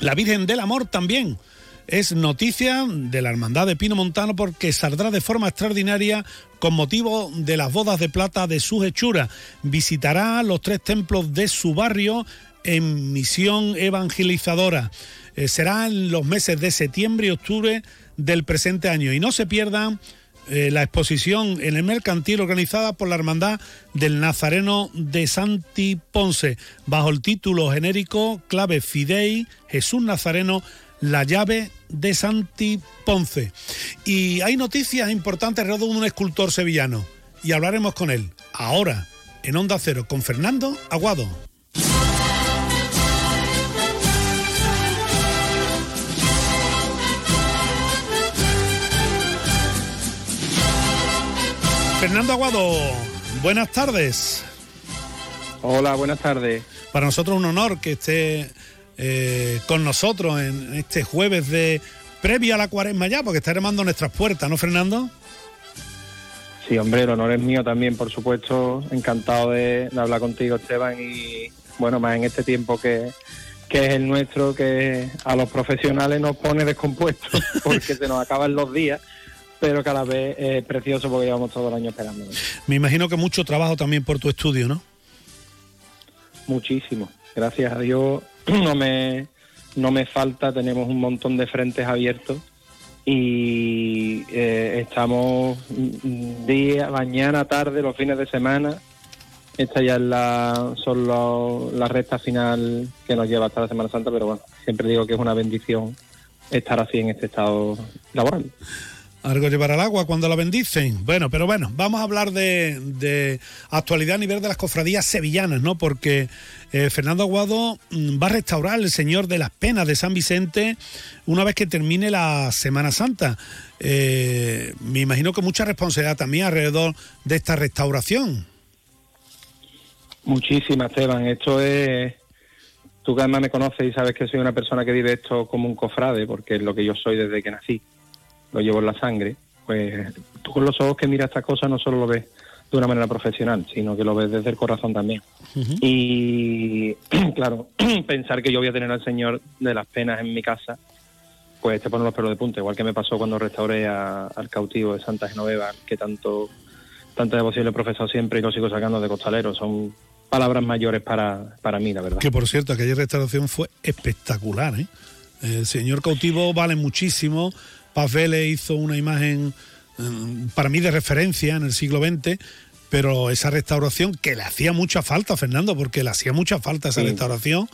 La Virgen del Amor también es noticia de la Hermandad de Pino Montano porque saldrá de forma extraordinaria con motivo de las bodas de plata de su hechura. Visitará los tres templos de su barrio en misión evangelizadora. Eh, será en los meses de septiembre y octubre del presente año. Y no se pierdan eh, la exposición en el mercantil organizada por la Hermandad del Nazareno de Santi Ponce, bajo el título genérico Clave Fidei, Jesús Nazareno, la llave de Santi Ponce. Y hay noticias importantes alrededor de un escultor sevillano. Y hablaremos con él ahora en Onda Cero con Fernando Aguado. Fernando Aguado, buenas tardes. Hola, buenas tardes. Para nosotros un honor que esté eh, con nosotros en este jueves de previa a la cuaresma ya, porque está remando nuestras puertas, ¿no, Fernando? Sí, hombre, el honor es mío también, por supuesto. Encantado de, de hablar contigo, Esteban, y bueno, más en este tiempo que, que es el nuestro, que a los profesionales nos pone descompuestos porque se nos acaban los días, pero que a la vez es precioso porque llevamos todo el año esperando. Me imagino que mucho trabajo también por tu estudio, ¿no? Muchísimo. Gracias a Dios no me, no me falta, tenemos un montón de frentes abiertos y eh, estamos día, mañana, tarde, los fines de semana. Esta ya es la, son los- la recta final que nos lleva hasta la Semana Santa, pero bueno, siempre digo que es una bendición estar así en este estado laboral. Algo llevar al agua cuando la bendicen. Bueno, pero bueno, vamos a hablar de, de actualidad a nivel de las cofradías sevillanas, ¿no? Porque eh, Fernando Aguado mm, va a restaurar el Señor de las Penas de San Vicente una vez que termine la Semana Santa. Eh, me imagino que mucha responsabilidad también alrededor de esta restauración. Muchísimas, Esteban. Esto es. Tú que además me conoces y sabes que soy una persona que vive esto como un cofrade, porque es lo que yo soy desde que nací. Lo llevo en la sangre. Pues tú con los ojos que miras estas cosas no solo lo ves de una manera profesional, sino que lo ves desde el corazón también. Y claro, pensar que yo voy a tener al Señor de las penas en mi casa, pues te pone los pelos de punta. Igual que me pasó cuando restauré a- al cautivo de Santa Genoveva, que tanto tanta devoción le he profesado siempre y lo sigo sacando de costalero. Son palabras mayores para, para mí, la verdad. Que por cierto, aquella restauración fue espectacular. ¿eh? El señor cautivo vale muchísimo. Paz Vélez hizo una imagen mm, para mí de referencia en el siglo XX, pero esa restauración que le hacía mucha falta, Fernando, porque le hacía mucha falta esa Sí. restauración.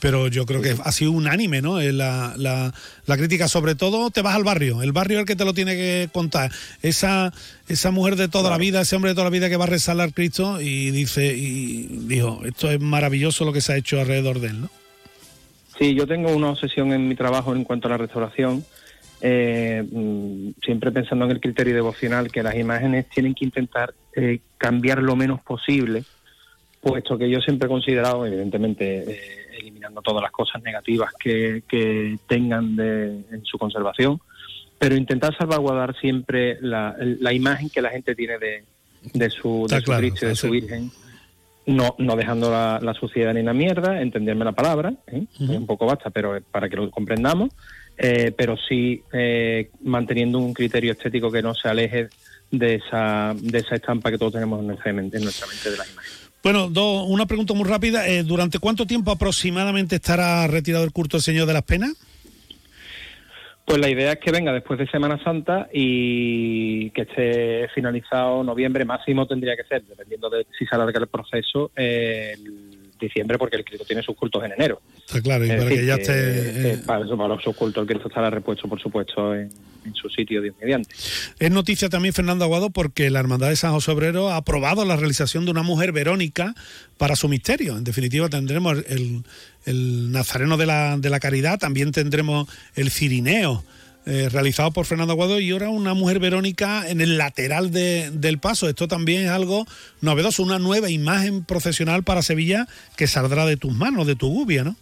Pero yo creo que ha sido unánime, ¿no? Eh, La, la- la crítica, sobre todo, te vas al barrio. El barrio es el que te lo tiene que contar. Esa, esa mujer de toda la vida, ese hombre de toda la vida que va a rezar al Cristo y dice, y dijo, esto es maravilloso lo que se ha hecho alrededor de él, ¿no? Sí, yo tengo una obsesión en mi trabajo en cuanto a la restauración, eh, mm, siempre pensando en el criterio devocional, que las imágenes tienen que intentar eh, cambiar lo menos posible, puesto que yo siempre he considerado, evidentemente, eh, eliminando todas las cosas negativas que, que tengan de, en su conservación, pero intentar salvaguardar siempre la, la imagen que la gente tiene de, de su, de su claro, Cristo de su. Virgen no, no dejando la, la suciedad ni la mierda, entenderme la palabra. Ujú. un poco basta, pero para que lo comprendamos, eh, pero sí eh, manteniendo un criterio estético que no se aleje de esa, de esa estampa que todos tenemos en nuestra mente, en nuestra mente de las imágenes. Bueno, do- una pregunta muy rápida. Eh, ¿Durante cuánto tiempo aproximadamente estará retirado el culto del Señor de las Penas? Pues la idea es que venga después de Semana Santa y que esté finalizado noviembre, máximo tendría que ser, dependiendo de si se alarga el proceso, eh, el diciembre, porque el Cristo tiene sus cultos en enero. Está claro, y Es para decir, que ya esté... eh, para, eso, para los cultos el Cristo estará repuesto, por supuesto, en, en su sitio Dios mediante. Es noticia también, Fernando Aguado, porque la Hermandad de San José Obrero ha aprobado la realización de una mujer verónica para su misterio. En definitiva, tendremos el, el Nazareno de la, de la Caridad, también tendremos el Cirineo. Eh, realizado por Fernando Aguado y ahora una mujer verónica en el lateral de- del paso. Esto también es algo novedoso, una nueva imagen profesional para Sevilla que saldrá de tus manos, de tu gubia, ¿no?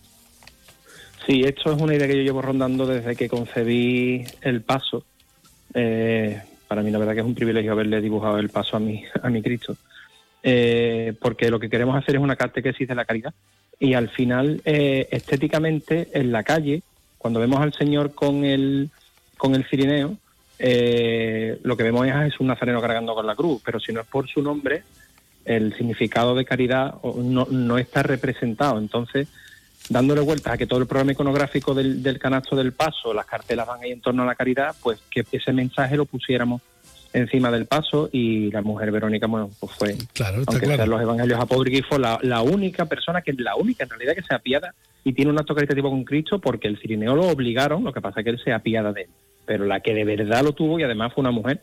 Sí, esto es una idea que yo llevo rondando desde que concebí el paso. Eh, para mí la verdad que es un privilegio haberle dibujado el paso a mi, a mi Cristo. Eh, porque lo que queremos hacer es una catequesis de la caridad. Y al final, estéticamente, en la calle, cuando vemos al Señor con el, con el cirineo, eh, lo que vemos es a Jesús Nazareno cargando con la cruz. Pero si no es por su nombre, el significado de caridad no, no está representado. Entonces, dándole vueltas a que todo el programa iconográfico del, del canasto del paso, las cartelas van ahí en torno a la caridad, pues que ese mensaje lo pusiéramos encima del paso y la mujer Verónica, bueno, pues fue, Claro, aunque claro. sean los evangelios apócrifos, la, la única persona, que la única en realidad que se apiada y tiene un acto caritativo con Cristo porque el cirineo lo obligaron, lo que pasa es que él se apiada de él, pero la que de verdad lo tuvo y además fue una mujer,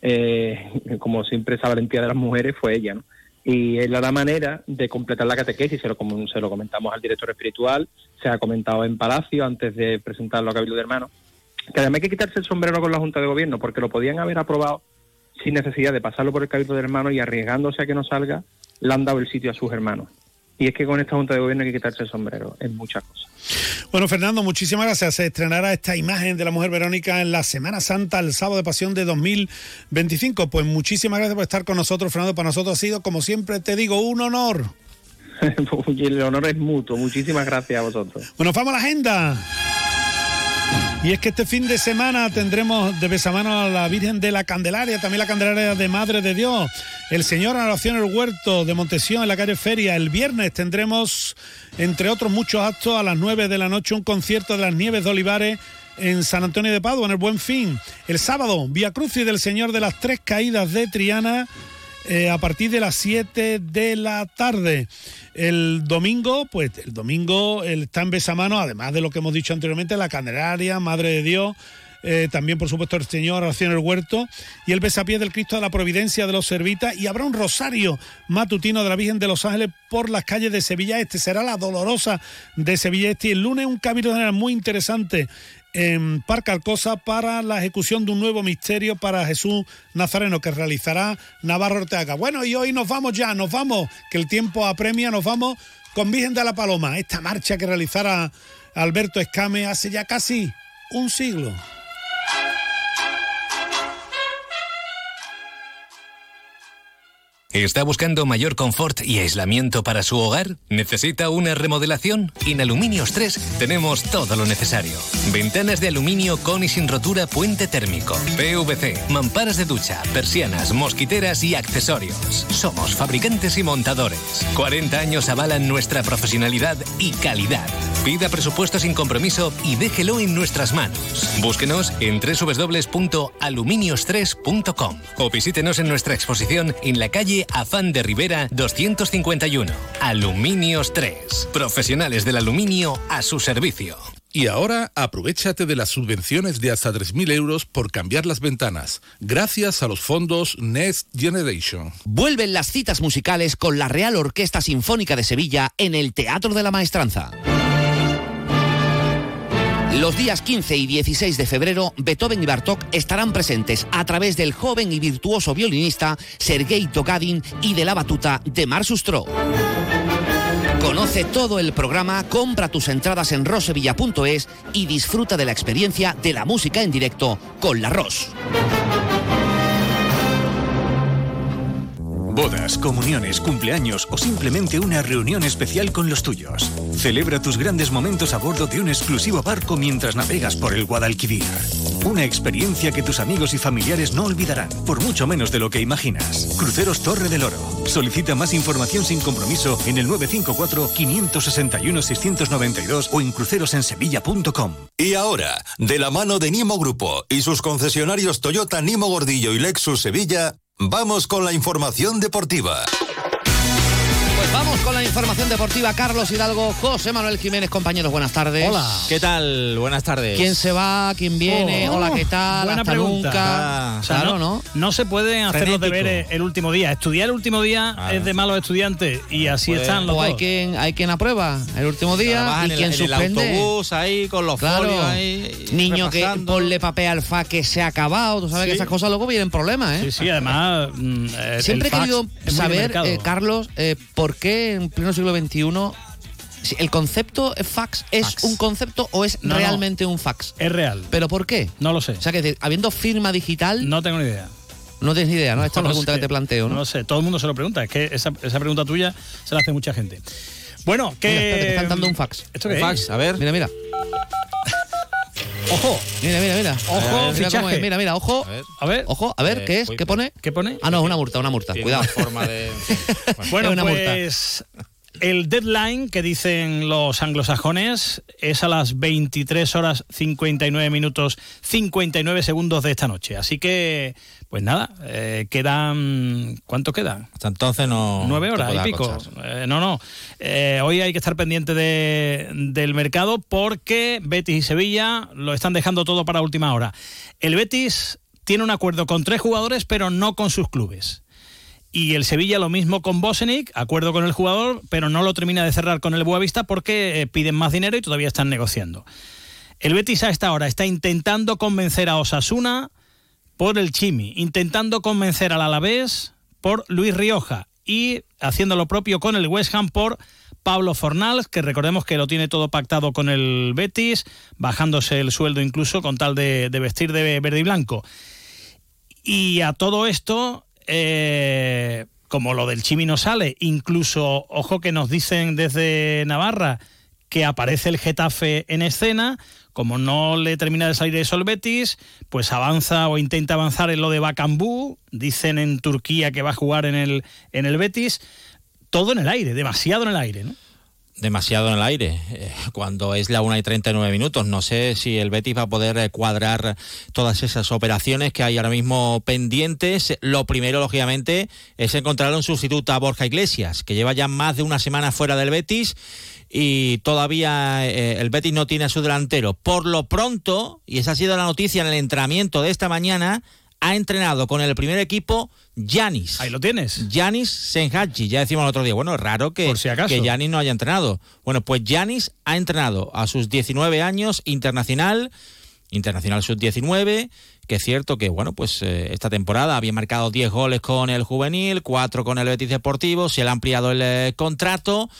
eh, como siempre esa valentía de las mujeres fue ella, ¿no? Y es la manera de completar la catequesis, se lo, se lo comentamos al director espiritual, se ha comentado en Palacio antes de presentarlo a Cabildo de Hermanos, que además hay que quitarse el sombrero con la Junta de Gobierno, porque lo podían haber aprobado sin necesidad de pasarlo por el cabildo de hermanos y arriesgándose a que no salga, le han dado el sitio a sus hermanos. Y es que con esta Junta de Gobierno hay que quitarse el sombrero en muchas cosas. Bueno, Fernando, muchísimas gracias. Se estrenará esta imagen de la mujer Verónica en la Semana Santa, el sábado de pasión de 2025. Pues muchísimas gracias por estar con nosotros, Fernando. Para nosotros ha sido, como siempre te digo, un honor. el honor es mutuo. Muchísimas gracias a vosotros. Bueno, vamos a la agenda. Y es que este fin de semana tendremos de besamano a la Virgen de la Candelaria, también la Candelaria de Madre de Dios, el Señor Oración el Huerto de Montesión en la calle Feria. El viernes tendremos, entre otros muchos actos, a las 9 de la noche un concierto de las Nieves de Olivares en San Antonio de Padua, en el Buen Fin. El sábado, Vía Crucis del Señor de las Tres Caídas de Triana. Eh, a partir de las 7 de la tarde. El domingo, pues el domingo está en Besamano, además de lo que hemos dicho anteriormente, la Candelaria, Madre de Dios. eh, también por supuesto el Señor Oración el Huerto y el besapié del Cristo de la Providencia de los Servitas y habrá un rosario matutino de la Virgen de los Ángeles por las calles de Sevilla Este será la dolorosa de Sevilla Este y el lunes un cabildo general muy interesante en Parque Alcosa para la ejecución de un nuevo misterio para Jesús Nazareno que realizará Navarro Ortega. Bueno, y hoy nos vamos ya, nos vamos, que el tiempo apremia, nos vamos con Virgen de la Paloma, esta marcha que realizara Alberto Escame hace ya casi un siglo. ¿Está buscando mayor confort y aislamiento para su hogar? ¿Necesita una remodelación? En Aluminios 3 tenemos todo lo necesario. Ventanas de aluminio con y sin rotura puente térmico, PVC, mamparas de ducha, persianas, mosquiteras y accesorios. Somos fabricantes y montadores. 40 años avalan nuestra profesionalidad y calidad. Pida presupuesto sin compromiso y déjelo en nuestras manos. Búsquenos en www.aluminios3.com o visítenos en nuestra exposición en la calle Afán de Rivera 251. Aluminios 3. Profesionales del aluminio a su servicio. Y ahora aprovechate de las subvenciones de hasta 3.000 euros por cambiar las ventanas, gracias a los fondos Next Generation. Vuelven las citas musicales con la Real Orquesta Sinfónica de Sevilla en el Teatro de la Maestranza. Los días 15 y 16 de febrero, Beethoven y Bartók estarán presentes a través del joven y virtuoso violinista Sergei Togadin y de la batuta de Mar Sustro. Conoce todo el programa, compra tus entradas en rosevilla.es y disfruta de la experiencia de la música en directo con la Ros. Bodas, comuniones, cumpleaños o simplemente una reunión especial con los tuyos. Celebra tus grandes momentos a bordo de un exclusivo barco mientras navegas por el Guadalquivir. Una experiencia que tus amigos y familiares no olvidarán, por mucho menos de lo que imaginas. Cruceros Torre del Oro. Solicita más información sin compromiso en el 954-561-692 o en crucerosensevilla.com. Y ahora, de la mano de Nimo Grupo y sus concesionarios Toyota Nimo Gordillo y Lexus Sevilla, vamos con la información deportiva. Vamos con la información deportiva. Carlos Hidalgo, José Manuel Jiménez, compañeros, buenas tardes. Hola. ¿Qué tal? Buenas tardes. ¿Quién se va? ¿Quién viene? Oh, Hola, ¿qué tal? buena Hasta pregunta. nunca. Ah, o sea, claro, no- ¿no? no se pueden hacer los deberes el último día. Estudiar el último día es de malos estudiantes y así Pues, están los o hay quien, hay quien aprueba el último día y en quien el- en el suspende. autobús ahí con los Claro. folios ahí. Niño que ponle papel al fa que se ha acabado. Tú sabes Sí. que esas cosas luego vienen problemas, ¿eh? Sí, sí, además. mm, eh, Siempre he querido saber, eh, Carlos, eh, por qué en pleno siglo XXI el concepto fax es Fax. un concepto o es No, no. realmente un fax. Es real. ¿Pero por qué? No lo sé. O sea, que habiendo firma digital. No tengo ni idea. No tienes ni idea, ¿no? Esta No pregunta sé. que te planteo, ¿no? No lo sé, todo el mundo se lo pregunta. Es que esa, esa pregunta tuya se la hace mucha gente. Bueno, que. Mira, espérate, me están dando un fax. ¿Esto qué Un es? fax, a ver. Mira, mira. Ojo. Mira, mira, mira. Ojo, mira, cómo fichaje. es. mira, mira, ojo. A ver. Ojo, a ver, Eh, ¿qué es? ¿Qué pone? ¿Qué pone? Ah, no, es una multa, una multa. Tiene Cuidado. una forma de- Bueno, Es una multa. pues el deadline que dicen los anglosajones es a las 23 horas 59 minutos 59 segundos de esta noche. Así que, pues nada, eh, quedan... ¿Cuánto queda? Hasta entonces no. Nueve horas y pico. Eh, no, no. Eh, hoy hay que estar pendiente de- del mercado porque Betis y Sevilla lo están dejando todo para última hora. El Betis tiene un acuerdo con tres jugadores, pero no con sus clubes. Y el Sevilla lo mismo con Bosenic, acuerdo con el jugador, pero no lo termina de cerrar con el Boavista porque eh, piden más dinero y todavía están negociando. El Betis a esta hora está intentando convencer a Osasuna por el Chimi, intentando convencer al Alavés por Luis Rioja y haciendo lo propio con el West Ham por Pablo Fornals, que recordemos que lo tiene todo pactado con el Betis, bajándose el sueldo incluso con tal de, de vestir de verde y blanco. Y a todo esto, eh, como lo del Chimi no sale, incluso, ojo que nos dicen desde Navarra que aparece el Getafe en escena, como no le termina de salir eso el Betis, pues avanza o intenta avanzar en lo de Bakambú, dicen en Turquía que va a jugar en el, en el Betis, todo en el aire, demasiado en el aire, ¿no? Demasiado en el aire, eh, cuando es la 1 y 39 minutos. No sé si el Betis va a poder eh, cuadrar todas esas operaciones que hay ahora mismo pendientes. Lo primero, lógicamente, es encontrar un sustituto a Borja Iglesias, que lleva ya más de una semana fuera del Betis y todavía eh, el Betis no tiene a su delantero. Por lo pronto, y esa ha sido la noticia en el entrenamiento de esta mañana, ha entrenado con el primer equipo Yanis. Ahí lo tienes. Yanis Senhachi. Ya decimos el otro día, bueno, es raro que, que Yanis no haya entrenado. Bueno, pues Yanis ha entrenado a sus 19 años internacional, internacional sub-19, que es cierto que, bueno, pues eh, esta temporada había marcado 10 goles con el juvenil, 4 con el Betis Deportivo, se le ha ampliado el eh, contrato.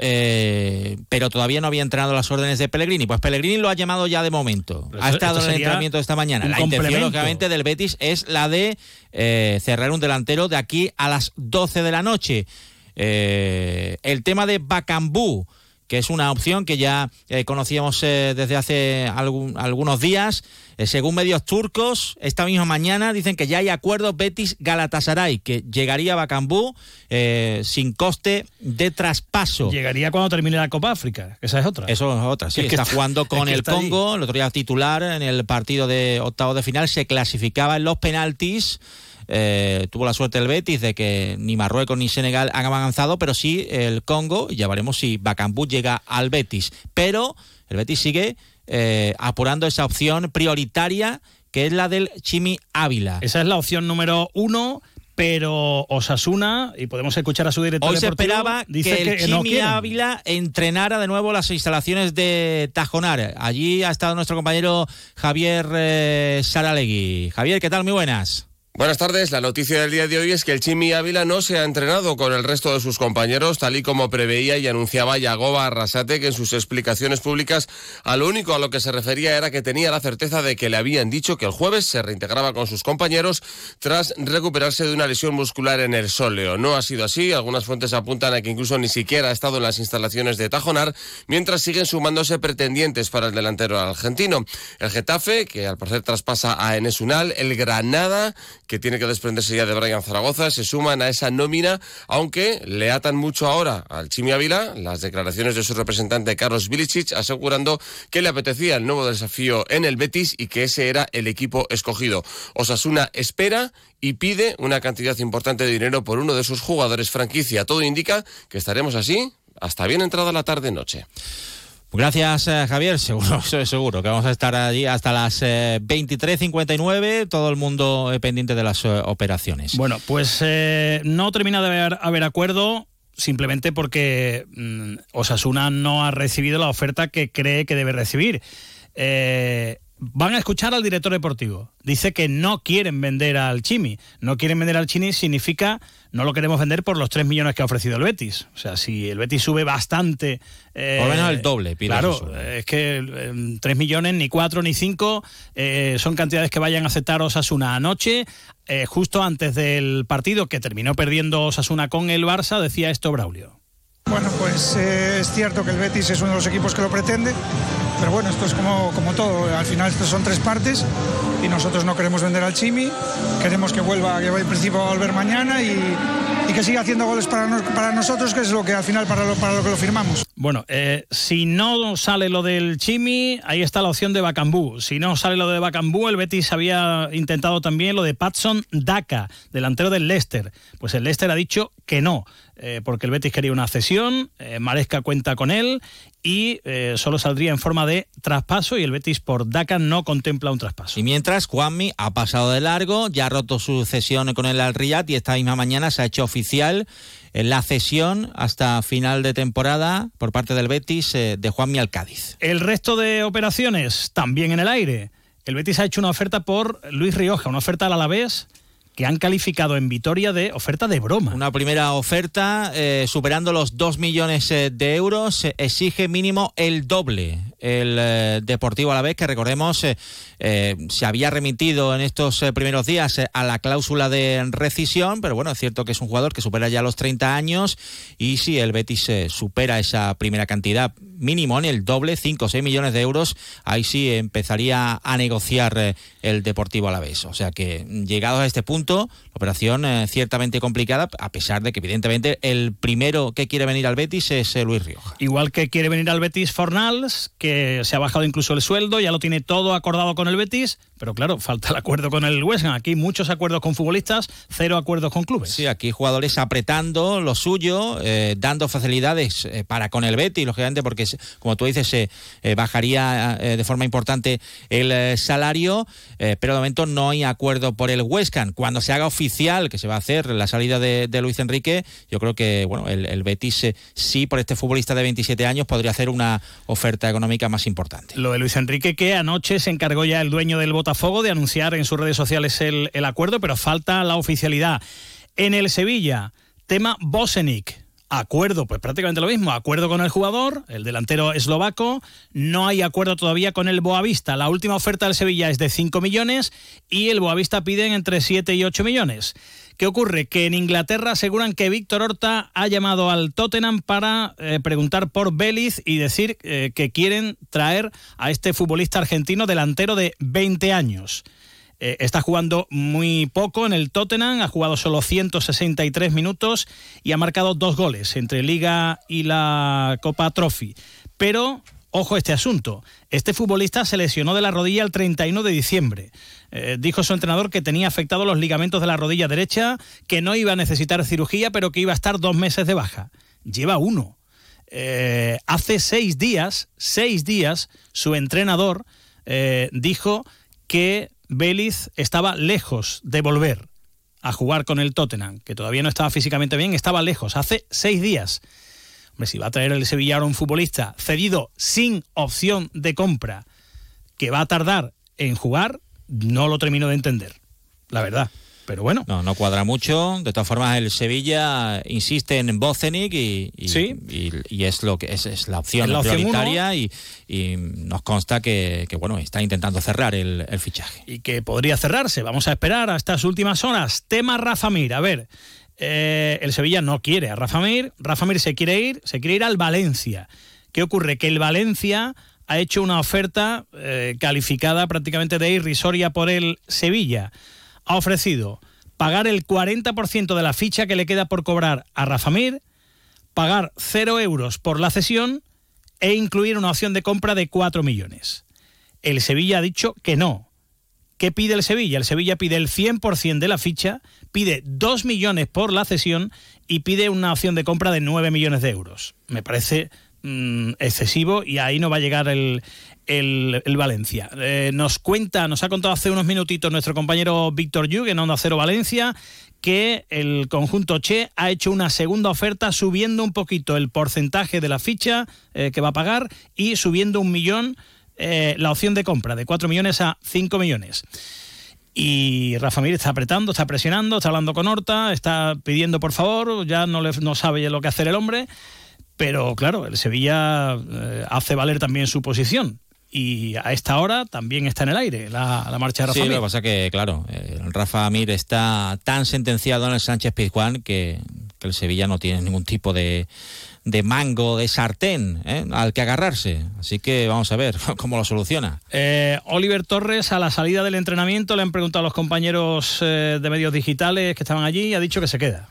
Eh, pero todavía no había entrenado las órdenes de Pellegrini. Pues Pellegrini lo ha llamado ya de momento. ha estado en el entrenamiento de esta mañana. La intención, lógicamente, del Betis es la de eh, cerrar un delantero de aquí a las 12 de la noche. Eh, el tema de Bacambú que es una opción que ya eh, conocíamos eh, desde hace algunos días. Eh, según medios turcos, esta misma mañana dicen que ya hay acuerdo Betis-Galatasaray, que llegaría a Bacambú sin coste de traspaso. Llegaría cuando termine la Copa África, esa es otra. Eso es otra, sí. está, jugando con el Congo, el otro día titular en el partido de octavo de final, se clasificaba en los penaltis. Eh, tuvo la suerte el Betis de que ni Marruecos ni Senegal han avanzado, pero sí el Congo, y ya veremos si Bacambú llega al Betis. Pero el Betis sigue eh, apurando esa opción prioritaria que es la del Chimi Ávila. Esa es la opción número uno, pero Osasuna, y podemos escuchar a su director Hoy se esperaba que el Chimi Ávila entrenara de nuevo las instalaciones de Tajonar. Allí ha estado nuestro compañero Javier eh, Saralegui. Javier, ¿qué tal? Muy buenas. Buenas tardes. La noticia del día de hoy es que el Chimi Ávila no se ha entrenado con el resto de sus compañeros, tal y como preveía y anunciaba Yagoba Arrasate, que en sus explicaciones públicas a lo único a lo que se refería era que tenía la certeza de que le habían dicho que el jueves se reintegraba con sus compañeros tras recuperarse de una lesión muscular en el sóleo. No ha sido así. Algunas fuentes apuntan a que incluso ni siquiera ha estado en las instalaciones de Tajonar, mientras siguen sumándose pretendientes para el delantero argentino. El Getafe, que al parecer traspasa a Enes Unal, el Granada, que tiene que desprenderse ya de Brian Zaragoza, se suman a esa nómina, aunque le atan mucho ahora al Chimi Ávila las declaraciones de su representante Carlos Vilicic, asegurando que le apetecía el nuevo desafío en el Betis y que ese era el equipo escogido. Osasuna espera y pide una cantidad importante de dinero por uno de sus jugadores franquicia. Todo indica que estaremos así hasta bien entrada la tarde-noche. Gracias, eh, Javier. Seguro, seguro que vamos a estar allí hasta las 23.59, eh, todo el mundo eh, pendiente de las operaciones. Bueno, pues no termina de haber, haber acuerdo simplemente porque mm, Osasuna no ha recibido la oferta que cree que debe recibir. van a escuchar al director deportivo. Dice que no quieren vender al Chimi. No quieren vender al Chimi significa no lo queremos vender por los 3 millones que ha ofrecido el Betis. O sea, si el Betis sube bastante... Eh, por lo menos el doble, Claro, es que 3 em, millones, ni 4 ni 5, eh, son cantidades que vayan a aceptar Osasuna anoche. Eh, justo antes del partido que terminó perdiendo Osasuna con el Barça, decía esto Braulio. Bueno, pues es cierto que el Betis es uno de los equipos que lo pretende, pero bueno, esto es como, como todo. Al final estos son tres partes y nosotros no queremos vender al Chimi, queremos que vuelva, que en principio a volver mañana y, que siga haciendo goles para, para nosotros, que es lo que al final para lo, para lo que lo firmamos. Bueno, eh, si no sale lo del Chimi, ahí está la opción de Bacambú. Si no sale lo de Bacambú, el Betis había intentado también lo de Patson Daka, delantero del Leicester. Pues el Leicester ha dicho que no. Eh, porque el Betis quería una cesión, eh, Maresca cuenta con él y eh, solo saldría en forma de traspaso y el Betis por DACA no contempla un traspaso. Y mientras Juanmi ha pasado de largo, ya ha roto su cesión con el Al Riyad y esta misma mañana se ha hecho oficial la cesión hasta final de temporada por parte del Betis de Juanmi al Cádiz. El resto de operaciones también en el aire. el Betis ha hecho una oferta por Luis Rioja, una oferta al Alavés que han calificado en Vitoria de oferta de broma. Una primera oferta eh, superando los 2 millones eh, de euros, exige mínimo el doble. El eh, Deportivo a la vez, que recordemos, se había remitido en estos primeros días a la cláusula de rescisión, pero bueno, es cierto que es un jugador que supera ya los 30 años y si el Betis supera esa primera cantidad, mínimo en el doble, 5 o 6 millones de euros, ahí sí empezaría a negociar el Deportivo a la vez. O sea que llegados a este punto, operación eh, ciertamente complicada, a pesar de que evidentemente el primero que quiere venir al Betis es eh, Luis Rioja. Igual que quiere venir al Betis Fornals, que se ha bajado incluso el sueldo, ya lo tiene todo acordado con el Betis, pero claro, falta el acuerdo con el West. Aquí muchos acuerdos con futbolistas, cero acuerdos con clubes. Sí, aquí jugadores apretando lo suyo, eh, dando facilidades para con el Betis, lógicamente, porque como tú dices, se bajaría de forma importante el salario, pero de momento no hay acuerdo por el West. Cuando se haga oficial que se va a hacer la salida de, Luis Enrique, yo creo que bueno el, Betis eh, sí por este futbolista de 27 años podría hacer una oferta económica más importante. Lo de Luis Enrique que anoche se encargó ya el dueño del Botafogo de anunciar en sus redes sociales el, el acuerdo, pero falta la oficialidad. En el Sevilla, tema Bosenic acuerdo, pues prácticamente lo mismo, acuerdo con el jugador, el delantero eslovaco, no hay acuerdo todavía con el Boavista. La última oferta del Sevilla es de 5 millones y el Boavista piden entre 7 y 8 millones. ¿Qué ocurre? Que en Inglaterra aseguran que Víctor Horta ha llamado al Tottenham para eh, preguntar por Vélez y decir eh, que quieren traer a este futbolista argentino delantero de 20 años. Eh, está jugando muy poco en el Tottenham, ha jugado solo 163 minutos y ha marcado dos goles entre Liga y la Copa Trophy. Pero Ojo este asunto. Este futbolista se lesionó de la rodilla el 31 de diciembre. Eh, dijo su entrenador que tenía afectados los ligamentos de la rodilla derecha, que no iba a necesitar cirugía, pero que iba a estar dos meses de baja. Lleva uno. Eh, hace seis días, seis días, su entrenador dijo que Vélez estaba lejos de volver a jugar con el Tottenham, que todavía no estaba físicamente bien, estaba lejos, hace seis días. Hombre, si va a traer el Sevilla a un futbolista cedido sin opción de compra, que va a tardar en jugar, no lo termino de entender, la verdad pero bueno. No, no cuadra mucho. De todas formas, el Sevilla insiste en Bocenic y, y, es lo que es, la opción, prioritaria y, nos consta que, bueno está intentando cerrar el, fichaje. Y que podría cerrarse. Vamos a esperar a estas últimas horas. Tema Rafa Mir. A ver, eh, el Sevilla no quiere a Rafa Mir. Rafa Mir se quiere ir, se quiere ir al Valencia. ¿Qué ocurre? Que el Valencia ha hecho una oferta eh, calificada prácticamente de irrisoria por el Sevilla ha ofrecido pagar el 40% de la ficha que le queda por cobrar a Rafa Mir, pagar 0 euros por la cesión e incluir una opción de compra de 4 millones. El Sevilla ha dicho que no. ¿Qué pide el Sevilla? El Sevilla pide el 100% de la ficha, pide 2 millones por la cesión y pide una opción de compra de 9 millones de euros. Me parece mm, excesivo y ahí no va a llegar el, el, Valencia. Eh, nos cuenta, nos ha contado hace unos minutitos nuestro compañero Víctor Yug en Onda Cero Valencia que el conjunto Che ha hecho una segunda oferta subiendo un poquito el porcentaje de la ficha eh, que va a pagar y subiendo un millón eh, la opción de compra de 4 millones a 5 millones. Y Rafa Mir está apretando, está presionando, está hablando con Horta, está pidiendo por favor, ya no, le, no sabe lo que hacer el hombre, pero claro, el Sevilla hace valer también su posición y a esta hora también está en el aire la, marcha de Rafa sí, lo que pasa que, claro, eh, Rafa Amir está tan sentenciado en el Sánchez Pizjuán que, el Sevilla no tiene ningún tipo de, de mango, de sartén ¿eh? al que agarrarse. Así que vamos a ver cómo lo soluciona. Eh, Oliver Torres, a la salida del entrenamiento, le han preguntado a los compañeros de medios digitales que estaban allí y ha dicho que se queda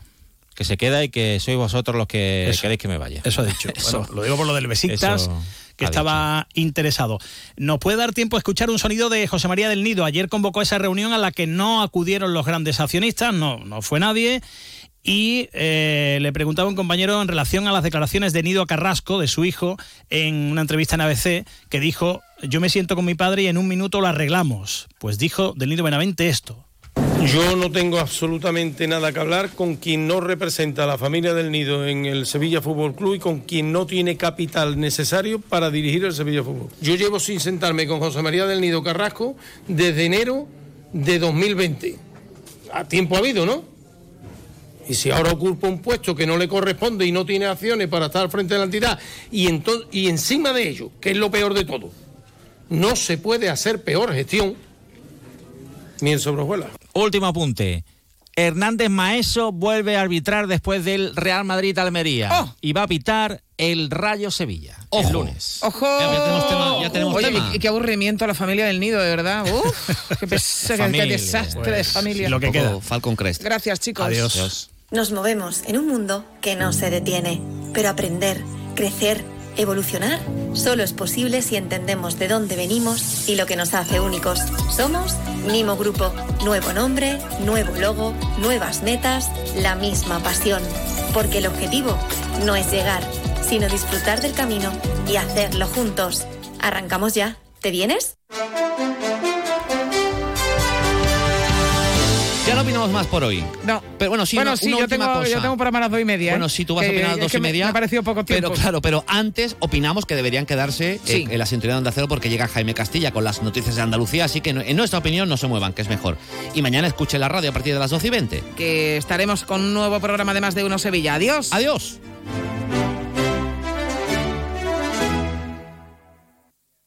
que se queda y que sois vosotros los que queréis que me vaya. Eso ha dicho. lo digo por lo del Besiktas que estaba interesado. ¿Nos puede dar tiempo a escuchar un sonido de José María del Nido? Ayer convocó esa reunión a la que no acudieron los grandes accionistas, no, no fue nadie. Y eh, le preguntaba a un compañero en relación a las declaraciones de Nido Carrasco, de su hijo, en una entrevista en ABC, que dijo, yo me siento con mi padre y en un minuto lo arreglamos. Pues dijo del Nido Benavente esto. Yo no tengo absolutamente nada que hablar con quien no representa a la familia del Nido en el Sevilla Fútbol Club y con quien no tiene capital necesario para dirigir el Sevilla Fútbol. Yo llevo sin sentarme con José María del Nido Carrasco desde enero de 2020. A tiempo ha habido, ¿no? Y si ahora ocupa un puesto que no le corresponde y no tiene acciones para estar al frente de la entidad, y, y encima de ello, que es lo peor de todo, no se puede hacer peor gestión ni en sobrejuela. Último apunte. Hernández Maeso vuelve a arbitrar después del Real Madrid-Almería Oh. y va a pitar el Rayo Sevilla el lunes. ¡Ojo! Ya tenemos tema, ya tenemos Oye, tema. y qué aburrimiento a la familia del nido, de verdad. Uf, qué, pesa- qué Familia, desastre de pues, familia. lo que queda. Falcon Crest. Gracias, chicos. Nos movemos en un mundo que no se detiene, pero aprender, crecer, evolucionar, solo es posible si entendemos de dónde venimos y lo que nos hace únicos. Somos Nimo Grupo, nuevo nombre, nuevo logo, nuevas metas, la misma pasión, porque el objetivo no es llegar, sino disfrutar del camino y hacerlo juntos. Arrancamos ya. ¿Te vienes? Más por hoy. No. Pero bueno, sí, bueno, una- sí, una yo última tengo, cosa. yo tengo para más las dos y media. ¿eh? Bueno, sí, tú vas a opinar a las dos y me- media. Me ha parecido poco tiempo. Pero claro, pero antes opinamos que deberían quedarse eh, Sí. en la sintonía de Onda Cero porque llega Jaime Castilla con las noticias de Andalucía, así que en nuestra opinión no se muevan, que es mejor. Y mañana escuchen la radio a partir de las 12 y 20. Que estaremos con un nuevo programa de Más de Uno Sevilla. Adiós. Adiós.